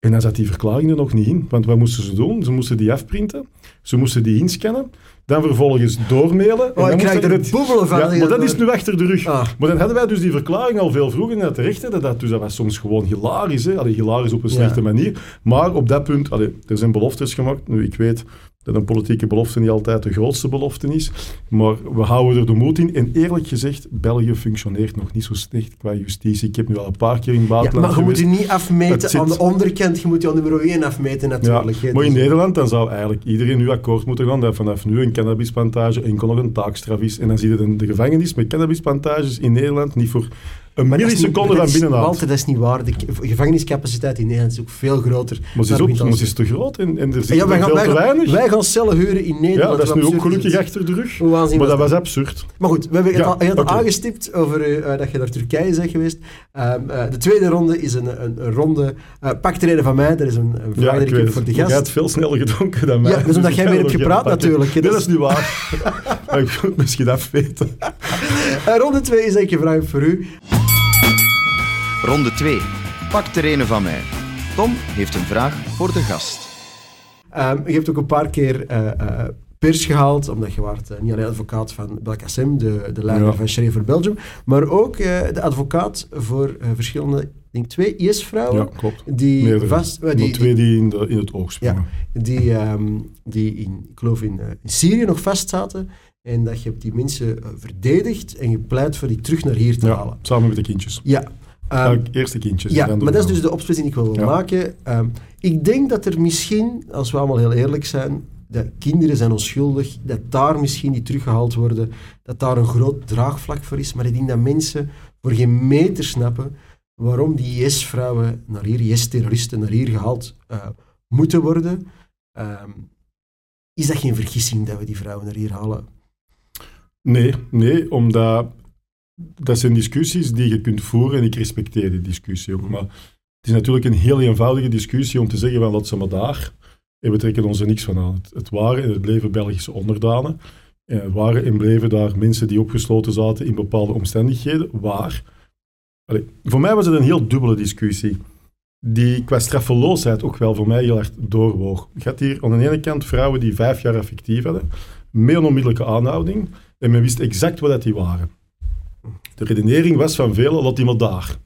C: En dan zat die verklaring er nog niet in. Want wat moesten ze doen? Ze moesten die afprinten, ze moesten die inscannen, dan vervolgens doormailen. en
B: Oh,
C: dan
B: ik krijg er
C: het-
B: boebelen van.
C: ja, maar dat is nu achter de rug.
B: Ah.
C: Maar dan hadden wij dus die verklaring al veel vroeger naar terecht. Dat, dat, dus dat was soms gewoon hilarisch. Hè. Allee, hilarisch op een
B: Ja.
C: slechte manier. Maar op dat punt, allee, er zijn beloftes gemaakt. Nu, ik weet dat een politieke belofte niet altijd de grootste belofte is. Maar we houden er de moed in. En eerlijk gezegd, België functioneert nog niet zo slecht qua justitie. Ik heb nu al een paar keer in het
B: Ja,
C: buitenland
B: maar je moet
C: geweest.
B: je niet afmeten
C: zit-
B: aan de onderkant, je moet je aan nummer 1 afmeten
C: Ja,
B: natuurlijk. hè.
C: maar in
B: Dus-
C: Nederland dan zou eigenlijk iedereen nu akkoord moeten gaan dat vanaf nu een cannabisplantage enkel nog een taakstraf is. En dan zie je de, de gevangenis met cannabisplantages in Nederland niet voor een
B: dat
C: milliseconde
B: dat
C: van binnenhaalt.
B: Walter, dat is niet waar. De gevangeniscapaciteit in Nederland is ook veel groter.
C: Maar ze is, ook, maar ze is te groot en, en er zit
B: Ja, wij gaan,
C: veel te weinig.
B: wij gaan cellen huren in Nederland.
C: ja, dat is nu ook gelukkig achter de rug. Maar dat
B: was
C: absurd.
B: Maar goed, we hebben het
C: Ja,
B: al aangestipt over eh, dat je naar Turkije bent geweest. Ehm, eh, de tweede ronde is een, een, een ronde uh, paktreden van mij. Dat is een, een vraag die
C: ik
B: voor de
C: Maar Jij
B: gast.
C: hebt veel sneller gedronken dan mij.
B: Ja, dus omdat
C: ik
B: jij
C: ga
B: meer hebt gepraat natuurlijk,
C: Nee,
B: dat
C: dat is niet waar. [LAUGHS] Ik moet misschien afweten.
B: Eh, ronde 2 is eigenlijk een vraag voor u.
A: Ronde 2. Pak er een van mij. Tom heeft een vraag voor de gast.
B: Ehm, je hebt ook een paar keer eh, eh, pers gehaald, omdat je waart eh, niet alleen advocaat van Belkacem, de, de leider
C: Ja.
B: van Sheriff voor Belgium, maar ook eh, de advocaat voor eh, verschillende, ik denk twee IS-vrouwen,
C: Ja, klopt.
B: die
C: Meerdere.
B: vast...
C: Die,
B: die,
C: twee die in, de, in het oog sprongen.
B: die, ehm, die in, ik geloof in, in Syrië nog vastzaten. En dat je hebt die mensen verdedigd en je pleit voor die terug naar hier te
C: Ja,
B: halen.
C: samen met de kindjes.
B: Ja. Ehm,
C: eerste kindjes.
B: ja,
C: dan
B: maar dat is dus de opsplitsing die ik wil
C: Ja.
B: maken. Ehm, ik denk dat er misschien, als we allemaal heel eerlijk zijn, dat kinderen zijn onschuldig, dat daar misschien die teruggehaald worden, dat daar een groot draagvlak voor is. Maar ik denk dat mensen voor geen meter snappen waarom die IS-vrouwen naar hier, IS-terroristen naar hier gehaald eh, moeten worden. Ehm, is dat geen vergissing dat we die vrouwen naar hier halen?
C: Nee, nee, omdat dat zijn discussies die je kunt voeren en ik respecteer die discussie ook. Maar het is natuurlijk een heel eenvoudige discussie om te zeggen van laat ze maar daar en we trekken ons er niks van aan. Het, waren en het bleven Belgische onderdanen. En het waren en bleven daar mensen die opgesloten zaten in bepaalde omstandigheden. Waar? Voor mij was het een heel dubbele discussie. Die qua straffeloosheid ook wel voor mij heel erg doorwoog. Je had hier aan de ene kant vrouwen die vijf jaar effectief hadden, met een onmiddellijke aanhouding. En men wist exact wat dat die waren. De redenering was van velen, laat die maar daar.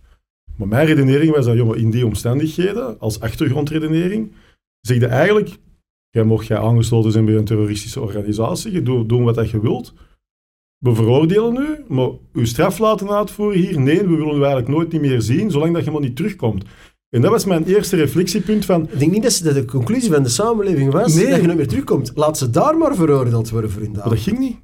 C: Maar mijn redenering was dat, jongen, in die omstandigheden, als achtergrondredenering, zeg je eigenlijk, jij mocht jij aangesloten zijn bij een terroristische organisatie, je doet doen wat dat je wilt. We veroordelen u, maar uw straf laten uitvoeren hier, nee, we willen u eigenlijk nooit niet meer zien, zolang dat je maar niet terugkomt. En dat was mijn eerste reflectiepunt van,
B: Ik denk niet dat, ze, dat de conclusie van de samenleving was
C: Nee.
B: dat je nooit meer terugkomt. Laat ze daar maar veroordeeld worden voor hun
C: maar dat ging niet.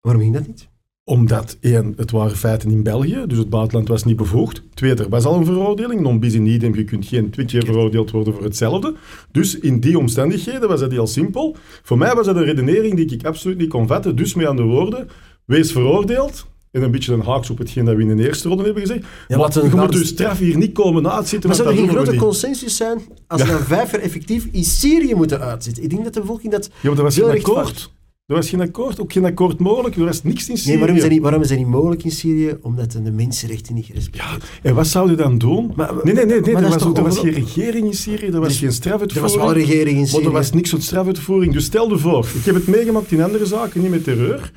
B: Waarom ging dat niet?
C: Omdat, één, het waren feiten in België, dus het buitenland was niet bevoegd. Twee, er was al een veroordeling, non bis in idem, je kunt geen twee keer veroordeeld worden voor hetzelfde. Dus in die omstandigheden was dat heel simpel. Voor mij was dat een redenering die ik absoluut niet kon vatten, dus mee aan de woorden, wees veroordeeld. En een beetje een haaks op hetgeen dat we in de eerste ronde hebben gezegd.
B: Ja,
C: maar
B: laten we
C: je moet
B: dus-
C: je straf hier niet komen uitzitten,
B: Maar zou er
C: dat
B: geen
C: we
B: grote consensus zijn als ze dan vijf jaar effectief in Syrië moeten uitzitten? Ik denk dat de bevolking dat...
C: Ja, maar er was
B: Heel
C: akkoord. Er was geen akkoord, ook geen akkoord mogelijk. Er was niks in Syrië.
B: Nee, waarom is, dat niet, waarom is dat niet mogelijk in Syrië? Omdat de mensenrechten niet gerespecteerd
C: Ja, en wat zou je dan doen?
B: Maar-
C: nee, nee, nee. nee er, was,
B: toch
C: er was geen regering in Syrië, er was
B: Dus-
C: geen
B: Er
C: strafuitvoering.
B: was wel een regering in
C: Maar
B: Syrië.
C: er was niks van strafuitvoering. Dus stel je voor, ik heb het meegemaakt in andere zaken, niet met terreur.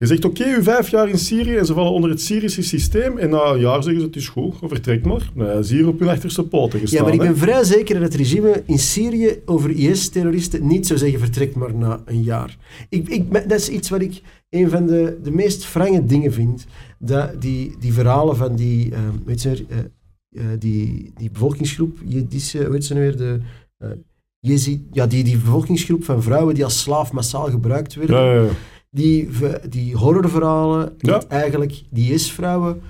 C: Je zegt, oké, u vijf jaar in Syrië en ze vallen onder het Syrische systeem. En na een jaar zeggen ze, het is goed, vertrek maar. Ja, ze hier op hun achterste poten gestaan.
B: Ja, maar ik
C: hè.
B: ben vrij zeker dat het regime in Syrië over IS-terroristen niet zou zeggen vertrek maar na een jaar. Ik, ik, dat is iets wat ik een van de, de meest frange dingen vind. Dat die, die verhalen van die, weet je, eh, die, die bevolkingsgroep, heet ze nou weer, de, eh, Jezid, ja, die, die bevolkingsgroep van vrouwen die als slaaf massaal gebruikt werden.
C: Ja, ja, ja.
B: Die, die horrorverhalen,
C: Ja.
B: dat eigenlijk die IS-vrouwen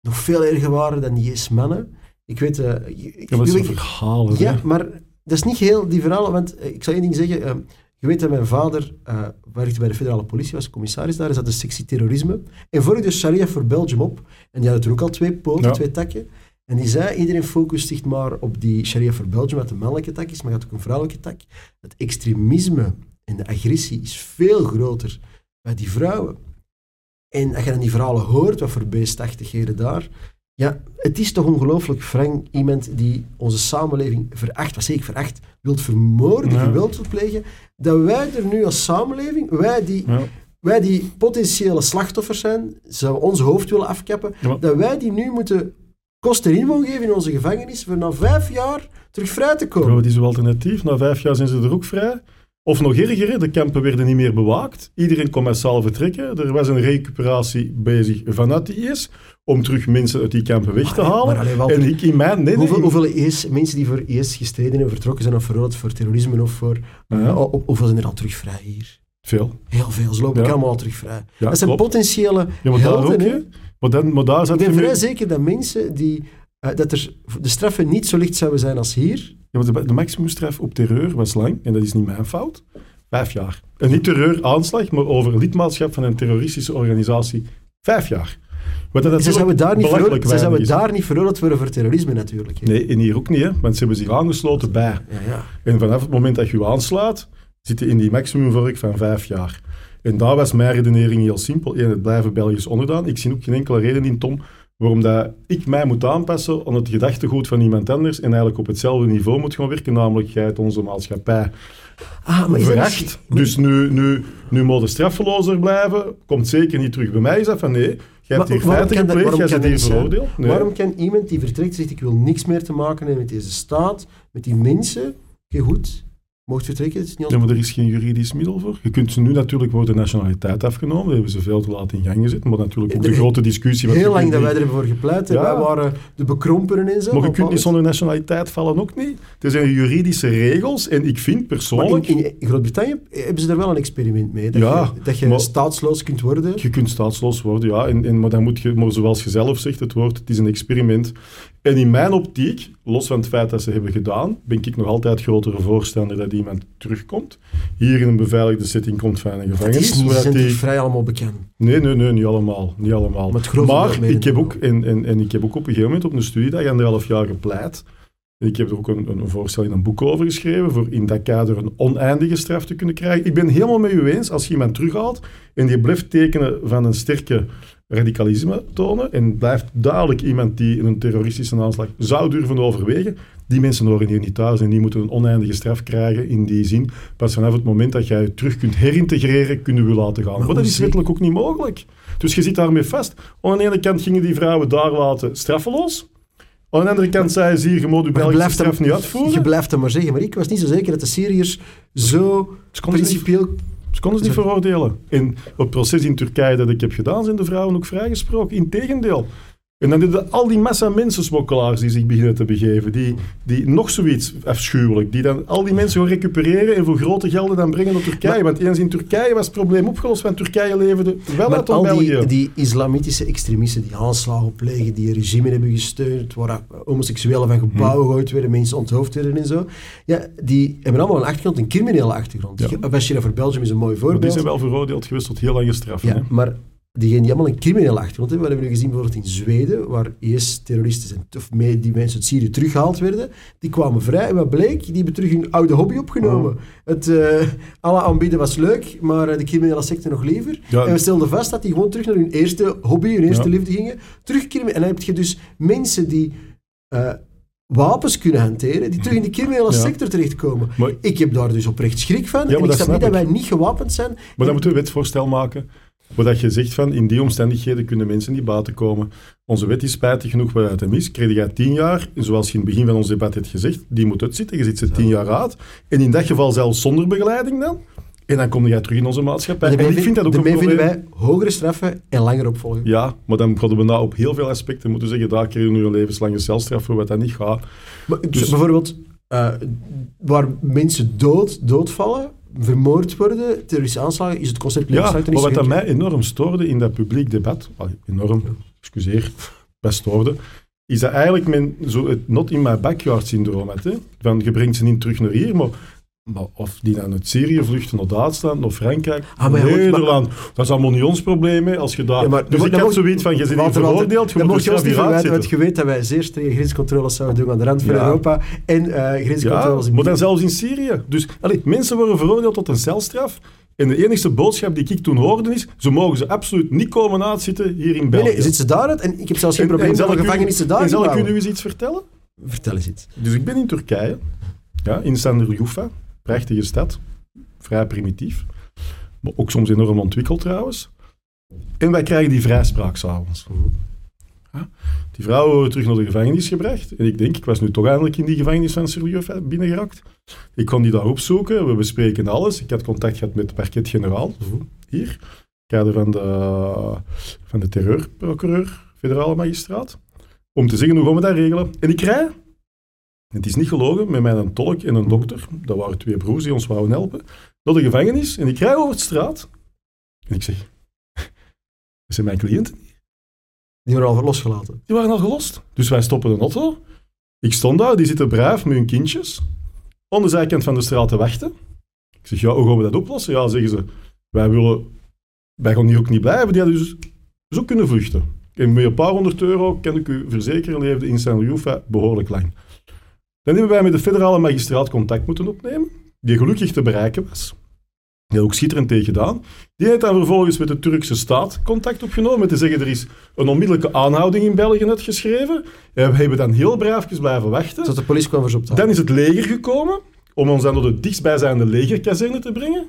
B: nog veel erger waren dan die IS-mannen. Ik weet, eh, ik,
C: Ja, dat verhalen.
B: ja,
C: hè.
B: maar dat is niet heel die verhalen, want eh, ik zal één ding zeggen. eh, je weet dat mijn vader, uh, werkte bij de federale politie, was commissaris daar, is dat de sectie terrorisme. En volgde de Sharia voor Belgium op. En die hadden toen ook al twee poten,
C: Ja.
B: twee takken. En die zei, iedereen focust zich maar op die Sharia voor Belgium, wat een mannelijke tak is, maar je had ook een vrouwelijke tak. Het extremisme en de agressie is veel groter bij die vrouwen. En als je dan die verhalen hoort, wat voor beestachtigheden daar, ja, het is toch ongelooflijk, Frank, iemand die onze samenleving veracht, wat zeker veracht, wilt vermoorden,
C: Ja.
B: geweld wilt plegen, dat wij er nu als samenleving, wij die,
C: Ja.
B: wij die potentiële slachtoffers zijn, zouden onze hoofd willen afkappen,
C: Ja,
B: dat wij die nu moeten kosten inwoon geven in onze gevangenis voor na vijf jaar terug vrij te
C: Bro,
B: komen.
C: wat is uw alternatief? Na vijf jaar zijn ze er ook vrij. Of nog erger, de kampen werden niet meer bewaakt. Iedereen kon massaal vertrekken. Er was een recuperatie bezig vanuit de IS om terug mensen uit die kampen weg te halen.
B: maar
C: en ik in mijn... Nee,
B: Hoeveel, hoeveel IS, mensen die voor IS gestreden en vertrokken zijn of veroordeeld voor terrorisme of voor...
C: Ja.
B: o- o- hoeveel zijn er al terug vrij hier?
C: Veel.
B: Heel veel, ze lopen
C: Ja.
B: allemaal al terug vrij.
C: Ja,
B: dat zijn
C: klopt.
B: potentiële
C: Ja, maar daar
B: helden.
C: ook. Maar, dan, maar daar
B: Ik ben vrij zeker dat mensen die... eh, dat er de straffen niet zo licht zouden zijn als hier.
C: Ja, de, de maximumstraf op terreur was lang, en dat is niet mijn fout, vijf jaar. En niet terreuraanslag, maar over lidmaatschap van een terroristische organisatie, vijf jaar. Wat dat
B: Ze
C: natuurlijk
B: zouden daar niet, veroordeeld, ze zouden daar niet veroordeeld worden voor terrorisme natuurlijk. hè.
C: Nee, en hier ook niet, hè, want ze hebben zich aangesloten bij.
B: Ja, ja.
C: En vanaf het moment dat je je aanslaat, zit je in die maximumvork van vijf jaar. En daar was mijn redenering heel simpel. Eén, het blijven Belgisch onderdaan. Ik zie ook geen enkele reden in, Tom, waarom dat ik mij moet aanpassen aan het gedachtegoed van iemand anders en eigenlijk op hetzelfde niveau moet gaan werken, namelijk jij onze maatschappij
B: Ah, maar is dat
C: veracht.
B: niet-
C: Dus nu, nu, nu moet de straffelozer blijven. Komt zeker niet terug bij mij. Is dat van nee, jij hebt hier
B: waarom
C: feiten gepleegd, jij bent hier veroordeeld. Nee.
B: Waarom kan iemand die vertrekt zegt ik wil niks meer te maken hebben met deze staat, met die mensen, oké goed, mocht vertrekken, het is niet
C: Ja, maar er is geen juridisch middel voor. Je kunt ze nu natuurlijk wordt de nationaliteit afgenomen. Dat hebben ze veel te laat in gang gezet. Maar natuurlijk ook de grote discussie. wat
B: Heel lang
C: kunt
B: dat wij
C: niet-
B: er voor gepleit hebben.
C: Ja.
B: Wij waren de bekrompenen en zo.
C: Maar je kunt niet zonder nationaliteit vallen ook niet. Er zijn juridische regels. En ik vind
B: Maar
C: persoonlijk...
B: in, in Groot-Brittannië hebben ze daar wel een experiment mee. Dat
C: Ja,
B: je, dat je
C: maar-
B: staatsloos kunt worden.
C: Je kunt staatsloos worden, ja. En, en, maar dan moet je, maar zoals je zelf zegt, het woord, het is een experiment. En in mijn optiek, los van het feit dat ze hebben gedaan, ben ik nog altijd grotere voorstander dat iemand terugkomt. Hier in een beveiligde setting komt van een
B: Het
C: gevangenis.
B: is niet,
C: waar
B: zijn
C: die-
B: vrij allemaal bekend.
C: Nee, nee, nee, niet allemaal. Niet allemaal.
B: Maar
C: maar ik heb, ook, en, en, en ik heb ook op een gegeven moment op een studiedag anderhalf jaar gepleit. En ik heb er ook een, een voorstel in een boek over geschreven, voor in dat kader een oneindige straf te kunnen krijgen. Ik ben helemaal met u eens, als je iemand terughaalt en die blijft tekenen van een sterke radicalisme tonen en blijft duidelijk iemand die een terroristische aanslag zou durven overwegen, die mensen horen hier niet thuis en die moeten een oneindige straf krijgen in die zin. Pas vanaf het moment dat jij je terug kunt herintegreren, kunnen we laten gaan. Maar, dat is wettelijk ook niet mogelijk. Dus je zit daarmee vast. Aan de ene kant gingen die vrouwen daar laten straffeloos. Aan de andere kant zei ze hier, je moet je Belgische
B: blijft,
C: straf
B: hem,
C: niet uitvoeren.
B: je blijft hem maar zeggen. Maar ik was niet zo zeker dat de Syriërs zo
C: niet,
B: principieel...
C: ze konden ze niet veroordelen. In het proces in Turkije dat ik heb gedaan, zijn de vrouwen ook vrijgesproken. Integendeel. En dan hebben al die massa mensensmokkelaars die zich beginnen te begeven, die, die nog zoiets afschuwelijk, die dan al die mensen gaan recupereren en voor grote gelden dan brengen naar Turkije.
B: Maar-
C: want eens in Turkije was het probleem opgelost, want Turkije leverde wel uit
B: al
C: België.
B: die, die islamitische extremisten die aanslagen plegen, die een regime hebben gesteund, waar homoseksuelen van gebouwen
C: Hm.
B: gegooid werden, mensen onthoofd werden en zo, ja, die hebben allemaal een achtergrond, een criminele achtergrond.
C: Ja.
B: Bashir voor Belgium is een mooi
C: Maar die
B: voorbeeld.
C: zijn wel veroordeeld geweest tot heel lange straffen.
B: Ja,
C: hè.
B: maar diegenen die allemaal een criminele achtergrond hebben, wat hebben we nu gezien bijvoorbeeld in Zweden, waar IS-terroristen zijn, of mee, die mensen uit Syrië teruggehaald werden, die kwamen vrij en wat bleek? Die hebben terug hun oude hobby opgenomen.
C: Oh.
B: Het eh alle aanbieden was leuk, maar eh, de criminele secte nog liever.
C: Ja.
B: En we stelden vast dat die gewoon terug naar hun eerste hobby, hun eerste
C: Ja.
B: liefde gingen. Terug crimineel. En dan heb je dus mensen die eh, wapens kunnen hanteren, die terug in de criminele [LAUGHS]
C: Ja.
B: sector terechtkomen.
C: Maar,
B: Ik heb daar dus oprecht schrik van. en ik snap niet dat wij niet gewapend zijn.
C: maar dan moeten we een wetsvoorstel maken. Waar dat je zegt van, in die omstandigheden kunnen mensen niet baten komen. Onze wet is spijtig genoeg waaruit hem is. Kreeg jij tien jaar, zoals je in het begin van ons debat hebt gezegd, die moet uitzitten. Je zit ze tien jaar uit. En in dat geval zelfs zonder begeleiding dan. En dan kom jij terug in onze maatschappij. En ik vind dat ook een probleem.
B: vinden wij hogere straffen en langer opvolgen.
C: Ja, maar dan hadden we nou op heel veel aspecten moeten zeggen, daar krijg je nu een levenslange celstraf voor wat dat niet gaat.
B: Maar,
C: Dus-
B: bijvoorbeeld, eh, waar mensen dood, doodvallen, vermoord worden, terroristische aanslagen, is het concept
C: Ja, maar wat dat mij enorm stoorde in dat publiek debat, enorm, excuseer, best stoorde, is dat eigenlijk men zo het not in my backyard syndroom had. Hè? Van je brengt ze niet terug naar hier, maar, maar of die dan uit Syrië vluchten naar Duitsland, naar Frankrijk,
B: Ah, maar ja,
C: Nederland. Dat is allemaal niet ons probleem, hè, als je daar...
B: Ja, maar
C: dus ik had zoiets van, je bent niet veroordeeld, je
B: dan
C: moet
B: je ons niet verwijten,
C: hier
B: want je weet dat wij zeer strenge grenscontroles zouden doen aan de rand van
C: Ja.
B: Europa en eh grenscontroles in
C: maar dan zelfs in Syrië. Dus allee, mensen worden veroordeeld tot een celstraf. En de enige boodschap die ik toen hoorde is, ze mogen ze absoluut niet komen uitzitten hier in
B: Nee,
C: België.
B: nee, zit ze daaruit? En ik heb zelfs geen
C: En-
B: probleem met gevangenissen daar
C: en zal ik u nu eens iets vertellen?
B: Vertel eens iets.
C: Dus ik ben in Turkije, ja, in Sanderjufa, prachtige stad, vrij primitief, maar ook soms enorm ontwikkeld trouwens. En wij krijgen die vrijspraak s'avonds. Ja, die vrouw wordt terug naar de gevangenis gebracht. En ik denk, ik was nu toch eindelijk in die gevangenis van Sanderjufa binnengeraakt. Ik kon die daar opzoeken, we bespreken alles. Ik had contact gehad met de parquet-generaal, hier, kader van de, van de terreurprocureur, federale magistraat, om te zeggen hoe gaan we dat regelen. En ik rij het is niet gelogen, met mij een tolk en een dokter, dat waren twee broers die ons wouden helpen, naar de gevangenis. En ik rij over de straat. En ik zeg, [LAUGHS] dat zijn mijn cliënten.
B: Die worden al losgelaten.
C: Die waren al gelost. Dus wij stoppen een auto. Ik stond daar, die zitten braaf met hun kindjes. Aan de zijkant van de straat te wachten. Ik zeg, ja, hoe gaan we dat oplossen? Ja, zeggen ze, wij willen, wij gaan hier ook niet blijven. Die hadden dus, dus ook kunnen vluchten. En met een paar honderd euro, kan ik u verzekeren, leefde in San Jufa behoorlijk lang. Dan hebben wij met de federale magistraat contact moeten opnemen, die gelukkig te bereiken was. Die had ook schitterend tegen gedaan. Die heeft dan vervolgens met de Turkse staat contact opgenomen, met te zeggen er is een onmiddellijke aanhouding in België net geschreven. En we hebben dan heel braafjes blijven wachten.
B: Tot de politie kwam op.
C: Dan is het leger gekomen om ons dan naar de dichtstbijzijnde legerkazerne te brengen.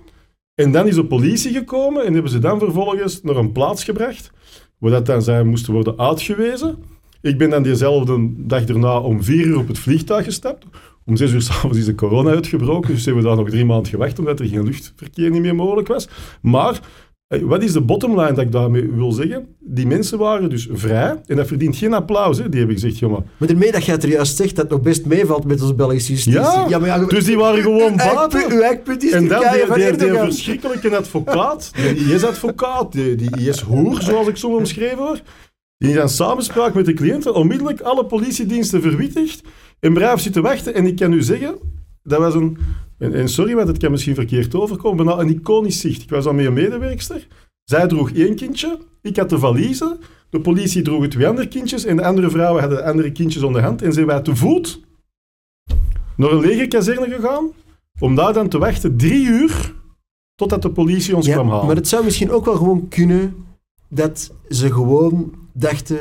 C: En dan is de politie gekomen en hebben ze dan vervolgens naar een plaats gebracht waar dat dan zij moesten worden uitgewezen. Ik ben dan diezelfde dag daarna om vier uur op het vliegtuig gestapt. Om zes uur s'avonds is de corona uitgebroken, dus hebben we daar nog drie maanden gewacht omdat er geen luchtverkeer niet meer mogelijk was. Maar eh, wat is de bottomline dat ik daarmee wil zeggen? Die mensen waren dus vrij en dat verdient geen applaus. Hè. Die hebben gezegd, jongen,
B: Met ermee dat jij het er juist zegt dat het nog best meevalt met onze Belgische justitie.
C: Ja,
B: maar ja,
C: dus die waren gewoon buiten.
B: Uw eikpunt is
C: En dan die, die, verschrikkelijke advocaat, die IS-advocaat, die, die IS-hoer, zoals ik zo omschreven hoor, die dan samenspraak met de cliënten onmiddellijk alle politiediensten verwittigt en braaf zitten wachten. En ik kan u zeggen, dat was een... En, en sorry, want het kan misschien verkeerd overkomen, maar een iconisch zicht. Ik was dan met een medewerkster. Zij droeg één kindje, ik had de valiezen, de politie droeg twee andere kindjes en de andere vrouwen hadden andere kindjes onder hand. En zijn wij te voet naar een legerkazerne gegaan, om daar dan te wachten drie uur totdat de politie ons
B: Ja,
C: kwam halen.
B: maar het zou misschien ook wel gewoon kunnen dat ze gewoon dachten,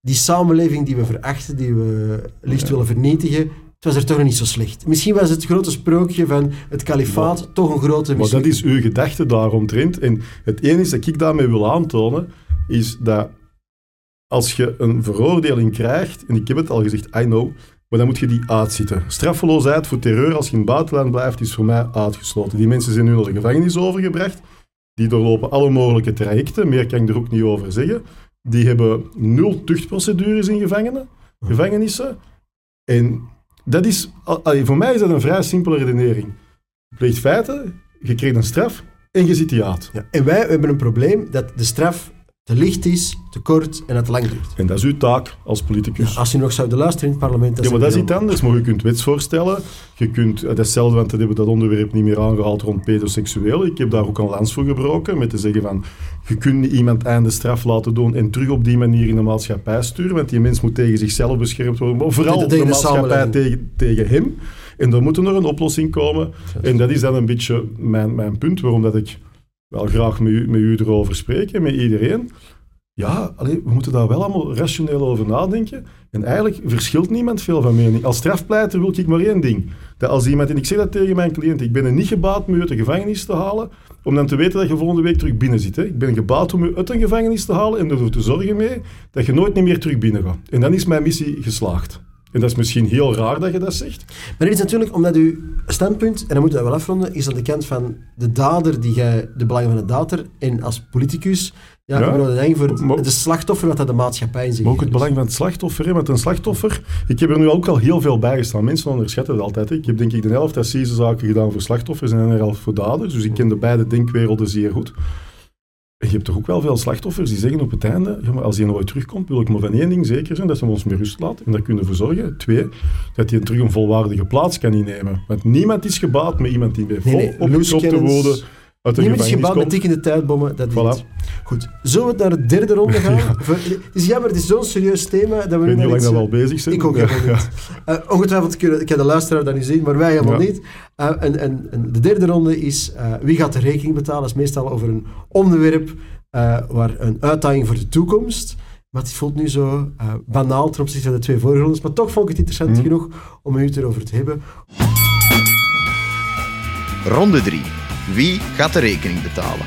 B: die samenleving die we verachten, die we liefst willen vernietigen, het was er toch nog niet zo slecht. Misschien was het grote sprookje van het kalifaat toch een grote
C: Maar dat
B: mislukking.
C: is uw gedachte daaromtrent. En het enige dat ik daarmee wil aantonen, is dat als je een veroordeling krijgt, en ik heb het al gezegd, I know, maar dan moet je die uitzitten. Straffeloosheid voor terreur als je in het buitenland blijft, is voor mij uitgesloten. Die mensen zijn nu naar de gevangenis overgebracht. Die doorlopen alle mogelijke trajecten, meer kan ik er ook niet over zeggen. Die hebben nul tuchtprocedures in gevangenen, gevangenissen. En dat is, allee, voor mij is dat een vrij simpele redenering. Je pleegt feiten, je krijgt een straf en je zit die uit.
B: Ja, en wij hebben een probleem dat de straf te licht is, te kort en dat te lang duurt.
C: En dat is uw taak als politicus.
B: Ja, als je nog zouden luisteren in het parlement...
C: Ja, maar dat is iets anders. Maar je kunt wetsvoorstellen. Je kunt, dat is hetzelfde, want we hebben dat onderwerp niet meer aangehaald rond pedoseksueel. Ik heb daar ook een lans voor gebroken, met te zeggen van, je kunt niet iemand einde straf laten doen en terug op die manier in de maatschappij sturen, want die mens moet tegen zichzelf beschermd worden, maar vooral de,
B: de
C: maatschappij tegen, tegen hem. En daar moet er nog een oplossing komen. En dat is dan een beetje mijn, mijn punt, waarom dat ik wel graag met u, erover spreek en met iedereen. Ja, we moeten daar wel allemaal rationeel over nadenken. En eigenlijk verschilt niemand veel van mening. Als strafpleiter wil ik maar één ding. Dat als iemand, en ik zeg dat tegen mijn cliënt, ik ben er niet gebaat om u uit de gevangenis te halen, om dan te weten dat je volgende week terug binnen zit. Hè. Ik ben gebaat om u uit een gevangenis te halen en ervoor te zorgen mee dat je nooit meer terug binnen gaat. En dan is mijn missie geslaagd. En dat is misschien heel raar dat je dat zegt.
B: Maar dit is natuurlijk omdat uw standpunt, en dan moeten we dat wel afronden, is aan de kant van de dader, die jij de belangen van de dader, en als politicus, ja,
C: Ja.
B: ik voor
C: Maar-
B: het, de slachtoffer, wat dat de maatschappij in zich
C: Maar ook het belang van het slachtoffer. Hè? Want een slachtoffer, ik heb er nu ook al heel veel bij gestaan. Mensen onderschatten het altijd. Hè? Ik heb denk ik de helft assisezaken gedaan voor slachtoffers en de helft voor daders. Dus ik ken de beide denkwerelden zeer goed. Je hebt toch ook wel veel slachtoffers die zeggen op het einde, ja, maar als hij nooit terugkomt, wil ik maar van één ding zeker zijn, dat ze ons met rust laten. En daar kunnen voor zorgen. Twee, dat hij terug een volwaardige plaats kan innemen. Want niemand is gebaat met iemand die bij vol
B: Nee, nee, loose
C: woorden uit de
B: Niemand is gebouwd met tikkende tijdbommen, dat
C: Voilà.
B: niet. Goed, zullen we het naar de derde ronde [LAUGHS] gaan? Voor- Het is jammer, het is zo'n serieus thema dat we
C: Ik weet niet hoe lang dat we al bezig zijn.
B: Ik ook
C: Ja,
B: helemaal niet. [LAUGHS] Eh, ongetwijfeld kunnen kan de luisteraar dat nu zien, maar wij helemaal
C: Ja.
B: niet. Eh, en, en, en de derde ronde is eh, wie gaat de rekening betalen? Dat is meestal over een onderwerp eh, waar een uitdaging voor de toekomst. Maar het voelt nu zo eh, banaal ten opzichte van de twee vorige rondes. Maar toch vond ik het interessant
C: Mhm.
B: genoeg om u het erover te hebben.
A: Ronde 3. Wie gaat de rekening betalen?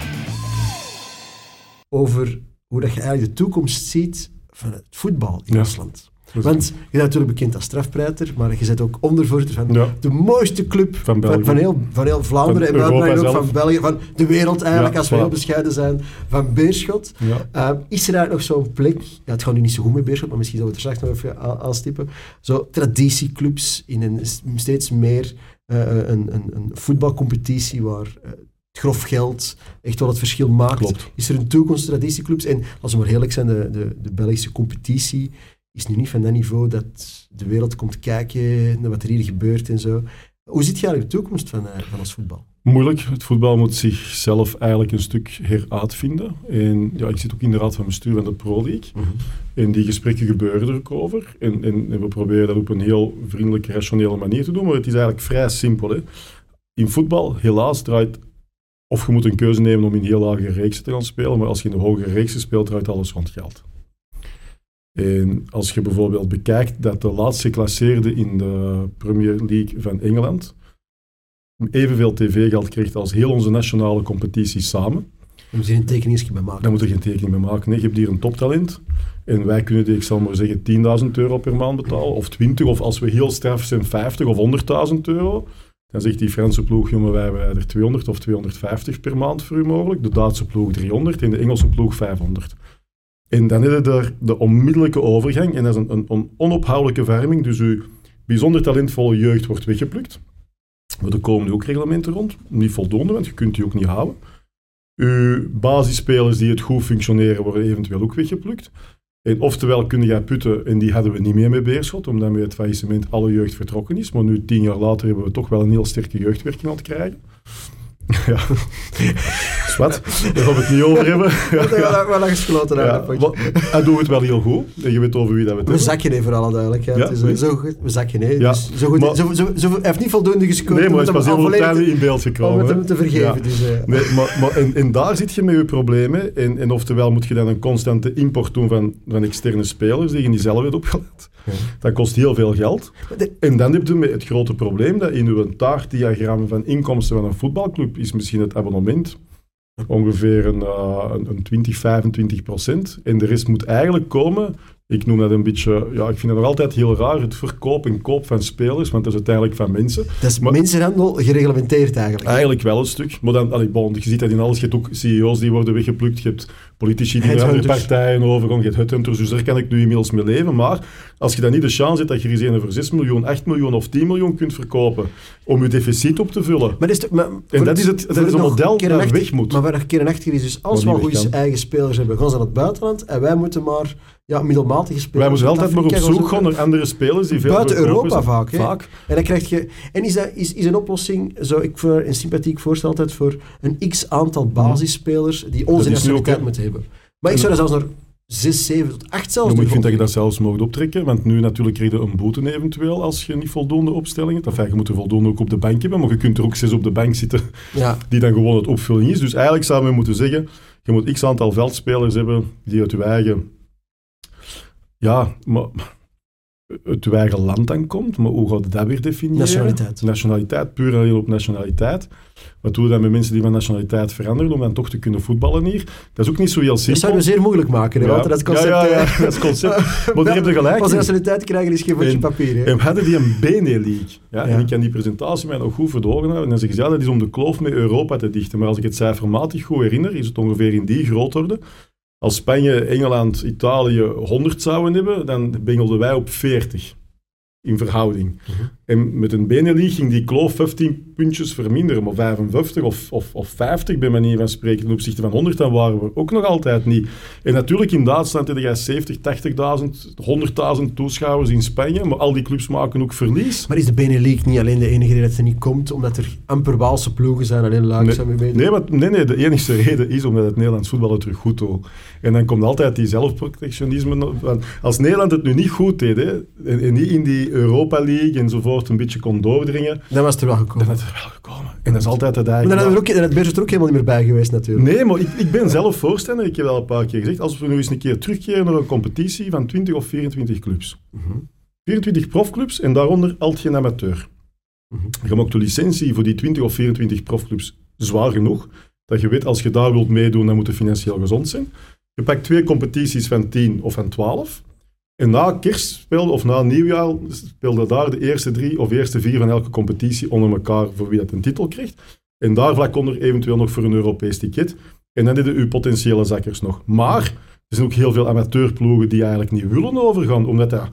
B: Over hoe dat je eigenlijk de toekomst ziet van het voetbal in
C: Ja.
B: ons land. Want je bent natuurlijk bekend als strafprijter, maar je bent ook ondervoorzitter van
C: Ja.
B: de mooiste club
C: Van
B: van,
C: België.
B: van, heel, van heel Vlaanderen
C: Van
B: en
C: Europa
B: ook van België, van de wereld eigenlijk,
C: Ja,
B: als we
C: voilà.
B: heel bescheiden zijn, van Beerschot.
C: Ja.
B: Uh, is er eigenlijk nog zo'n plek, ja, het gaat nu niet zo goed met Beerschot, maar misschien zullen we het er straks nog even aan- aanstippen, zo traditieclubs in een steeds meer eh, een, een, een voetbalcompetitie waar eh, het grof geld echt wel het verschil maakt.
C: Klopt.
B: Is er een toekomst traditieclubs? En als we maar eerlijk zijn, de, de, de Belgische competitie is nu niet van dat niveau dat de wereld komt kijken naar wat er hier gebeurt en zo. Hoe ziet je eigenlijk de toekomst van, eh, van ons voetbal?
C: Moeilijk. Het voetbal moet zichzelf eigenlijk een stuk heruitvinden. En ja, ik zit ook in de raad van bestuur van de Pro League. En die gesprekken gebeuren er ook over. En, en, en we proberen dat op een heel vriendelijke, rationele manier te doen. Maar het is eigenlijk vrij simpel. Hè. In voetbal, helaas, draait... Of je moet een keuze nemen om in heel lage reeksen te gaan spelen. Maar als je in de hogere reeksen speelt, draait alles rond geld. En als je bijvoorbeeld bekijkt dat de laatste geclasseerde in de Premier League van Engeland evenveel tv-geld krijgt als heel onze nationale competitie samen,
B: We moeten hier een tekeningsje bij maken.
C: dan moet er geen tekening mee maken. Nee, je hebt hier een toptalent. En wij kunnen die, ik zal maar zeggen, 10.000 euro per maand betalen. Of 20, of als we heel straf zijn, 50 of 100.000 euro. Dan zegt die Franse ploeg, jongen, wij hebben er 200 of 250 per maand voor u mogelijk. De Duitse ploeg 300 en de Engelse ploeg 500. En dan heb je daar de onmiddellijke overgang. En dat is een, een, een onophoudelijke verwarming. Dus uw bijzonder talentvolle jeugd wordt weggeplukt. Maar er komen nu ook reglementen rond. Niet voldoende, want je kunt die ook niet houden. Uw basisspelers die het goed functioneren, worden eventueel ook weggeplukt. En oftewel kunnen jij putten, en die hadden we niet meer met Beerschot, omdat met het faillissement alle jeugd vertrokken is. Maar nu, tien jaar later, hebben we toch wel een heel sterke jeugdwerking aan het krijgen. Ja. [LAUGHS] Zwat, daar gaan we het niet over [LAUGHS] hebben.
B: Wat hebben we daar- wel aan gesloten
C: Ja,
B: dat
C: hij doet het wel heel goed. En je weet over wie dat we het
B: We zakje nee, voor alle duidelijkheid.
C: Ja,
B: Het is,
C: oui.
B: zo goed, we zakje nee.
C: Ja,
B: Dus zo goed,
C: maar-
B: zo, zo, zo- hij heeft niet voldoende gescoord
C: Nee, maar hij is pas heel tijden in beeld gekomen.
B: om het hem te vergeven.
C: Ja.
B: Dus, eh,
C: Nee, maar, maar en, en daar zit je met je problemen. En, en oftewel moet je dan een constante import doen van, van externe spelers die je niet zelf hebt opgeleid. [LAUGHS] Dat kost heel veel geld. En dan heb je het grote probleem dat in uw taartdiagram van inkomsten van een voetbalclub is misschien het abonnement ongeveer een, eh, een, een 20, 25 procent. En de rest moet eigenlijk komen. Ik noem dat een beetje, ja, ik vind het nog altijd heel raar, het verkoop en koop van spelers, want dat is uiteindelijk van mensen.
B: dat is
C: maar-
B: mensenhandel gereglementeerd eigenlijk.
C: Eigenlijk wel een stuk. Maar dan, allee, bon, je ziet dat in alles. Je hebt ook CEO's die worden weggeplukt. Je hebt politici die naar andere partijen overgaan. Je hebt headhunters. Dus daar kan ik nu inmiddels mee leven. Maar als je dan niet de chance hebt dat je er eens een voor 6 miljoen, 8 miljoen of 10 miljoen kunt verkopen om je deficit op te vullen.
B: Maar dat is, maar voor
C: dat is het- dat
B: voor
C: is een model dat
B: achter-
C: weg moet.
B: Maar waar keer een achter is, dus als we al goede eigen spelers hebben, gaan ze naar het buitenland en wij moeten maar ja, middelmatige spelers...
C: Wij moeten altijd maar op zoek gaan naar andere spelers die veel
B: Buiten Europa
C: zijn.
B: vaak, hè?
C: Vaak.
B: En dan krijg je... En is, dat, is, is een oplossing, zo ik voor een sympathiek voorstel altijd, voor een x-aantal basisspelers die onze nationaliteit moeten hebben. Maar ik zou dat zelfs naar 6, 7 tot 8 zelfs
C: Ja, ik vind dat je dat zelfs mag optrekken, want nu natuurlijk krijg je een boete eventueel als je niet voldoende opstellingen hebt. Enfin, je moet er voldoende ook op de bank hebben, maar je kunt er ook zes op de bank zitten
B: Ja,
C: die dan gewoon het opvulling is. Dus eigenlijk zou men moeten zeggen, je moet x aantal veldspelers hebben die uit je eigen, ja, maar je eigen land dan komt. Maar hoe gaat je dat weer definiëren?
B: Nationaliteit.
C: Nationaliteit, puur en alleen op nationaliteit. Wat doen we dan met mensen die van nationaliteit veranderen om dan toch te kunnen voetballen hier? Dat is ook niet zo heel
B: dat
C: simpel.
B: zouden we zeer moeilijk maken, hè,
C: Ja.
B: dat concept...
C: Ja, ja, ja, [LAUGHS] dat is concept. [LAUGHS] Maar daar heb je gelijk
B: Als nationaliteit krijgen is geen vodje papier. Hè.
C: En we hadden die een BNE-league. Ja,
B: Ja.
C: En ik kan die presentatie mij nog goed voor de ogen houden. En dan zeggen ze, ja, dat is om de kloof met Europa te dichten. Maar als ik het cijfermatig goed herinner, is het ongeveer in die grootorde. Als Spanje, Engeland, Italië 100 zouden hebben, dan bengelden wij op 40 in verhouding. En met een Benelux ging die kloof 15 puntjes verminderen, maar 55 of, of, of 50 bij manier van spreken ten opzichte van 100, dan waren we ook nog altijd niet. En natuurlijk in Duitsland heb je 70, 80.000, 100.000 toeschouwers in Spanje, maar al die clubs maken ook verlies.
B: Maar is de Benelux niet alleen de enige reden dat ze niet komt, omdat er amper Waalse ploegen zijn, alleen langzaam
C: nee, nee, maar, nee, nee, de enige reden is omdat het Nederlands voetbal het terug goed doet. En dan komt altijd die zelfprotectionisme. Als Nederland het nu niet goed deed, hè, en, en niet in die Europa League enzovoort een beetje kon doordringen...
B: Dan was het er wel gekomen.
C: Dan is het er wel gekomen. En dat is altijd het
B: Maar dan had het Beers er ook helemaal niet meer bij geweest natuurlijk.
C: Nee, maar ik, ik ben zelf voorstander, ik heb al een paar keer gezegd, als we nu eens een keer terugkeren naar een competitie van 20 of 24 clubs. 24 profclubs en daaronder altijd geen amateur. Je maakt de licentie voor die 20 of 24 profclubs zwaar genoeg, dat je weet, als je daar wilt meedoen, dan moet je financieel gezond zijn. Je pakt twee competities van 10 of van 12. En na kerst speelde, of na nieuwjaar, speelden daar de eerste drie of eerste vier van elke competitie onder elkaar voor wie dat een titel krijgt. En daar vlak onder eventueel nog voor een Europees ticket. En dan hebben uw potentiële zakkers nog. Maar er zijn ook heel veel amateurploegen die eigenlijk niet willen overgaan, omdat dat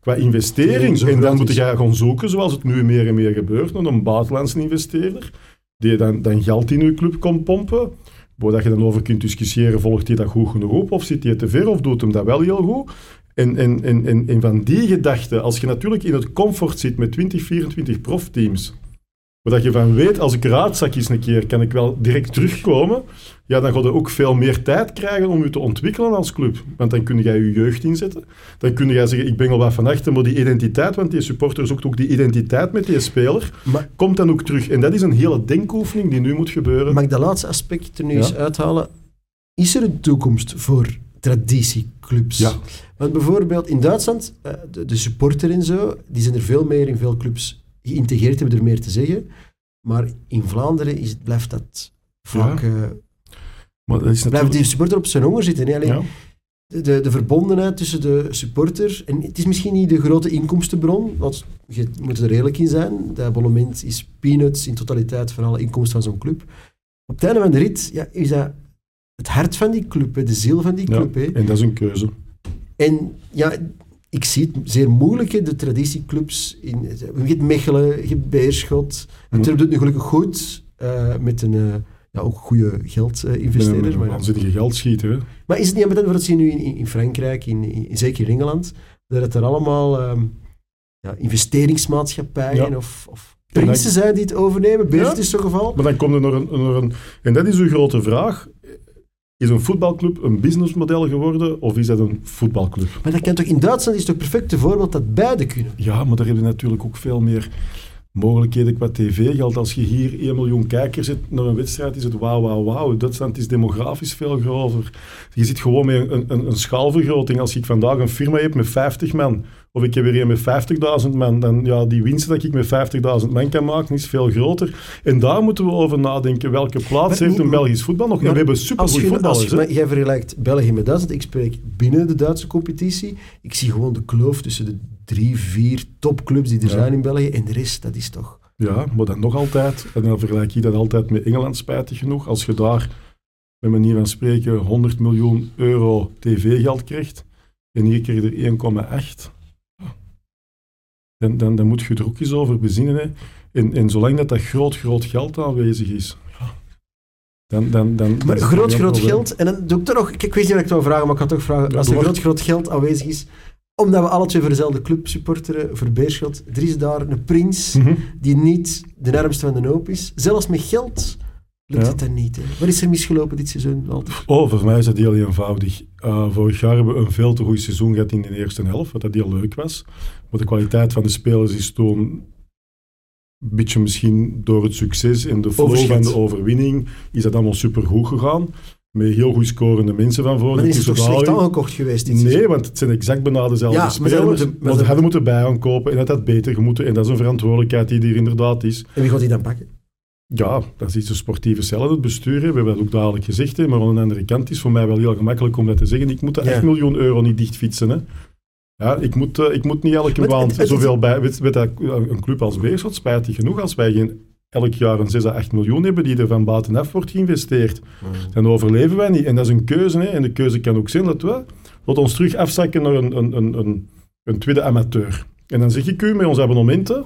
C: qua investering, en dan moet je gaan zoeken, zoals het nu meer en meer gebeurt, naar een buitenlandse investeerder, die dan, dan geld in uw club komt pompen, waar je dan over kunt discussiëren, volgt hij dat goed genoeg op, of zit hij te ver, of doet hem dat wel heel goed. En, en, en, en, van die gedachte, als je natuurlijk in het comfort zit met 20, 24 profteams, dat je van weet, als ik raadzak eens een keer, kan ik wel direct terugkomen, ja, dan ga je ook veel meer tijd krijgen om je te ontwikkelen als club. Want dan kun je je jeugd inzetten. Dan kun je zeggen, ik ben al wat van achter, maar die identiteit, want die supporter zoekt ook die identiteit met die speler,
B: Maar-
C: komt dan ook terug. En dat is een hele denkoefening die nu moet gebeuren.
B: Mag ik dat laatste aspect er nu
C: Ja.
B: eens uithalen? Is er een toekomst voor traditieclubs?
C: Ja.
B: Want bijvoorbeeld in Duitsland, eh, de, de supporter en zo, die zijn er veel meer in veel clubs geïntegreerd, hebben er meer te zeggen. Maar in Vlaanderen is, blijft dat vaak... eh,
C: maar dat is
B: blijft
C: natuurlijk...
B: die supporter op zijn honger zitten. Alleen
C: Ja.
B: de, de, de verbondenheid tussen de supporter... En het is misschien niet de grote inkomstenbron, want je moet er eerlijk in zijn. Dat abonnement is peanuts in totaliteit van alle inkomsten van zo'n club. Op het einde van de rit ja, is dat het hart van die club, hè, de ziel van die
C: Ja,
B: club. Hè.
C: en dat is een keuze.
B: En ja, ik zie het zeer moeilijk, hè, de traditieclubs. In, je hebt Mechelen, je hebt Beerschot.
C: Mhm.
B: Antwerpen doet het nu gelukkig goed, eh, met een uh, ja, ook goede geldinvesteerder.
C: Met een
B: maar,
C: waanzinnige geldschieter. Hè?
B: maar is het niet ambetant, wat zie je nu in, in Frankrijk, in, in, zeker in Engeland, dat het er allemaal ehm, ja, investeringsmaatschappijen
C: Ja.
B: of, of prinsen zijn die het overnemen?
C: Ja.
B: is zo'n geval.
C: Maar dan komt er nog een, nog een... En dat is uw grote vraag. Is een voetbalclub een businessmodel geworden of is dat een voetbalclub?
B: Maar dat kan toch in Duitsland is toch het perfecte voorbeeld dat beide kunnen?
C: Ja, maar daar heb je natuurlijk ook veel meer mogelijkheden qua tv-geld. Als je hier 1 miljoen kijkers zit naar een wedstrijd, is het wauw, wauw, wauw. Duitsland is demografisch veel groter. Je zit gewoon met een, een, een schaalvergroting. Als ik vandaag een firma heb met 50 man, of ik heb weer een met 50.000 man, dan ja, die winst dat ik met 50.000 man kan maken, is veel groter. En daar moeten we over nadenken. Welke plaats
B: Maar
C: heeft een Belgisch voetbal nog? En we hebben supergoed
B: je, als
C: voetballers.
B: je, maar jij vergelijkt België met Duitsland. Ik spreek binnen de Duitse competitie. Ik zie gewoon de kloof tussen de drie, vier topclubs die er
C: Ja.
B: zijn in België. En de rest, dat is toch...
C: Ja, maar dan nog altijd, en dan vergelijk je dat altijd met Engeland, spijtig genoeg, als je daar, met manier van spreken, 100 miljoen euro tv-geld krijgt, en hier krijg je er 1,8, dan, dan, dan moet je er ook eens over bezinnen. Hè. En, en zolang dat, dat groot, groot geld aanwezig is, dan... dan, dan
B: Maar groot, groot geld. En dan doe ik toch nog... Ik, ik weet niet wat ik het wil vragen, maar ik kan toch vragen.
C: Ja,
B: als er groot, groot geld aanwezig is, omdat we alle twee voor dezelfde club supporteren, voor Beerschot, er is daar een prins
C: Mhm.
B: die niet de armste van de hoop is. Zelfs met geld lukt
C: Ja.
B: het dan niet. Hè. Wat is er misgelopen dit seizoen, Walter?
C: Oh, voor mij is dat heel eenvoudig. Uh, vorig jaar hebben we een veel te goed seizoen gehad in de eerste helft, wat dat heel leuk was. Maar de kwaliteit van de spelers is toen een beetje misschien door het succes en de flow
B: Overschat.
C: van de overwinning is dat allemaal supergoed gegaan. Met heel goed scorende mensen van voor.
B: Maar is het toch slecht aangekocht geweest dit?
C: Nee, want het zijn exact bijna dezelfde
B: Ja,
C: spelers.
B: moeten-
C: maar ze hadden moeten bij aankopen en dat had beter gemoeten. En dat is een verantwoordelijkheid die er inderdaad is.
B: En wie gaat die dan pakken?
C: Ja, dat is iets de sportieve cellen, het bestuur. We hebben dat ook dadelijk gezegd. Hè. Maar aan de andere kant is voor mij wel heel gemakkelijk om dat te zeggen. Ik moet de
B: Ja.
C: 8 miljoen euro niet dichtfietsen. Hè. Ja, ik, moet, eh, ik moet niet elke maand zoveel bij... Weet, weet dat, een club als Beerschot, spijtig genoeg, als wij geen, elk jaar een 6 à 8 miljoen hebben die er van buitenaf wordt geïnvesteerd, dan overleven wij niet. En dat is een keuze. Hè. En de keuze kan ook zijn dat we dat ons terug afzakken naar een, een, een, een, een tweede amateur. En dan zeg ik u, met onze abonnementen,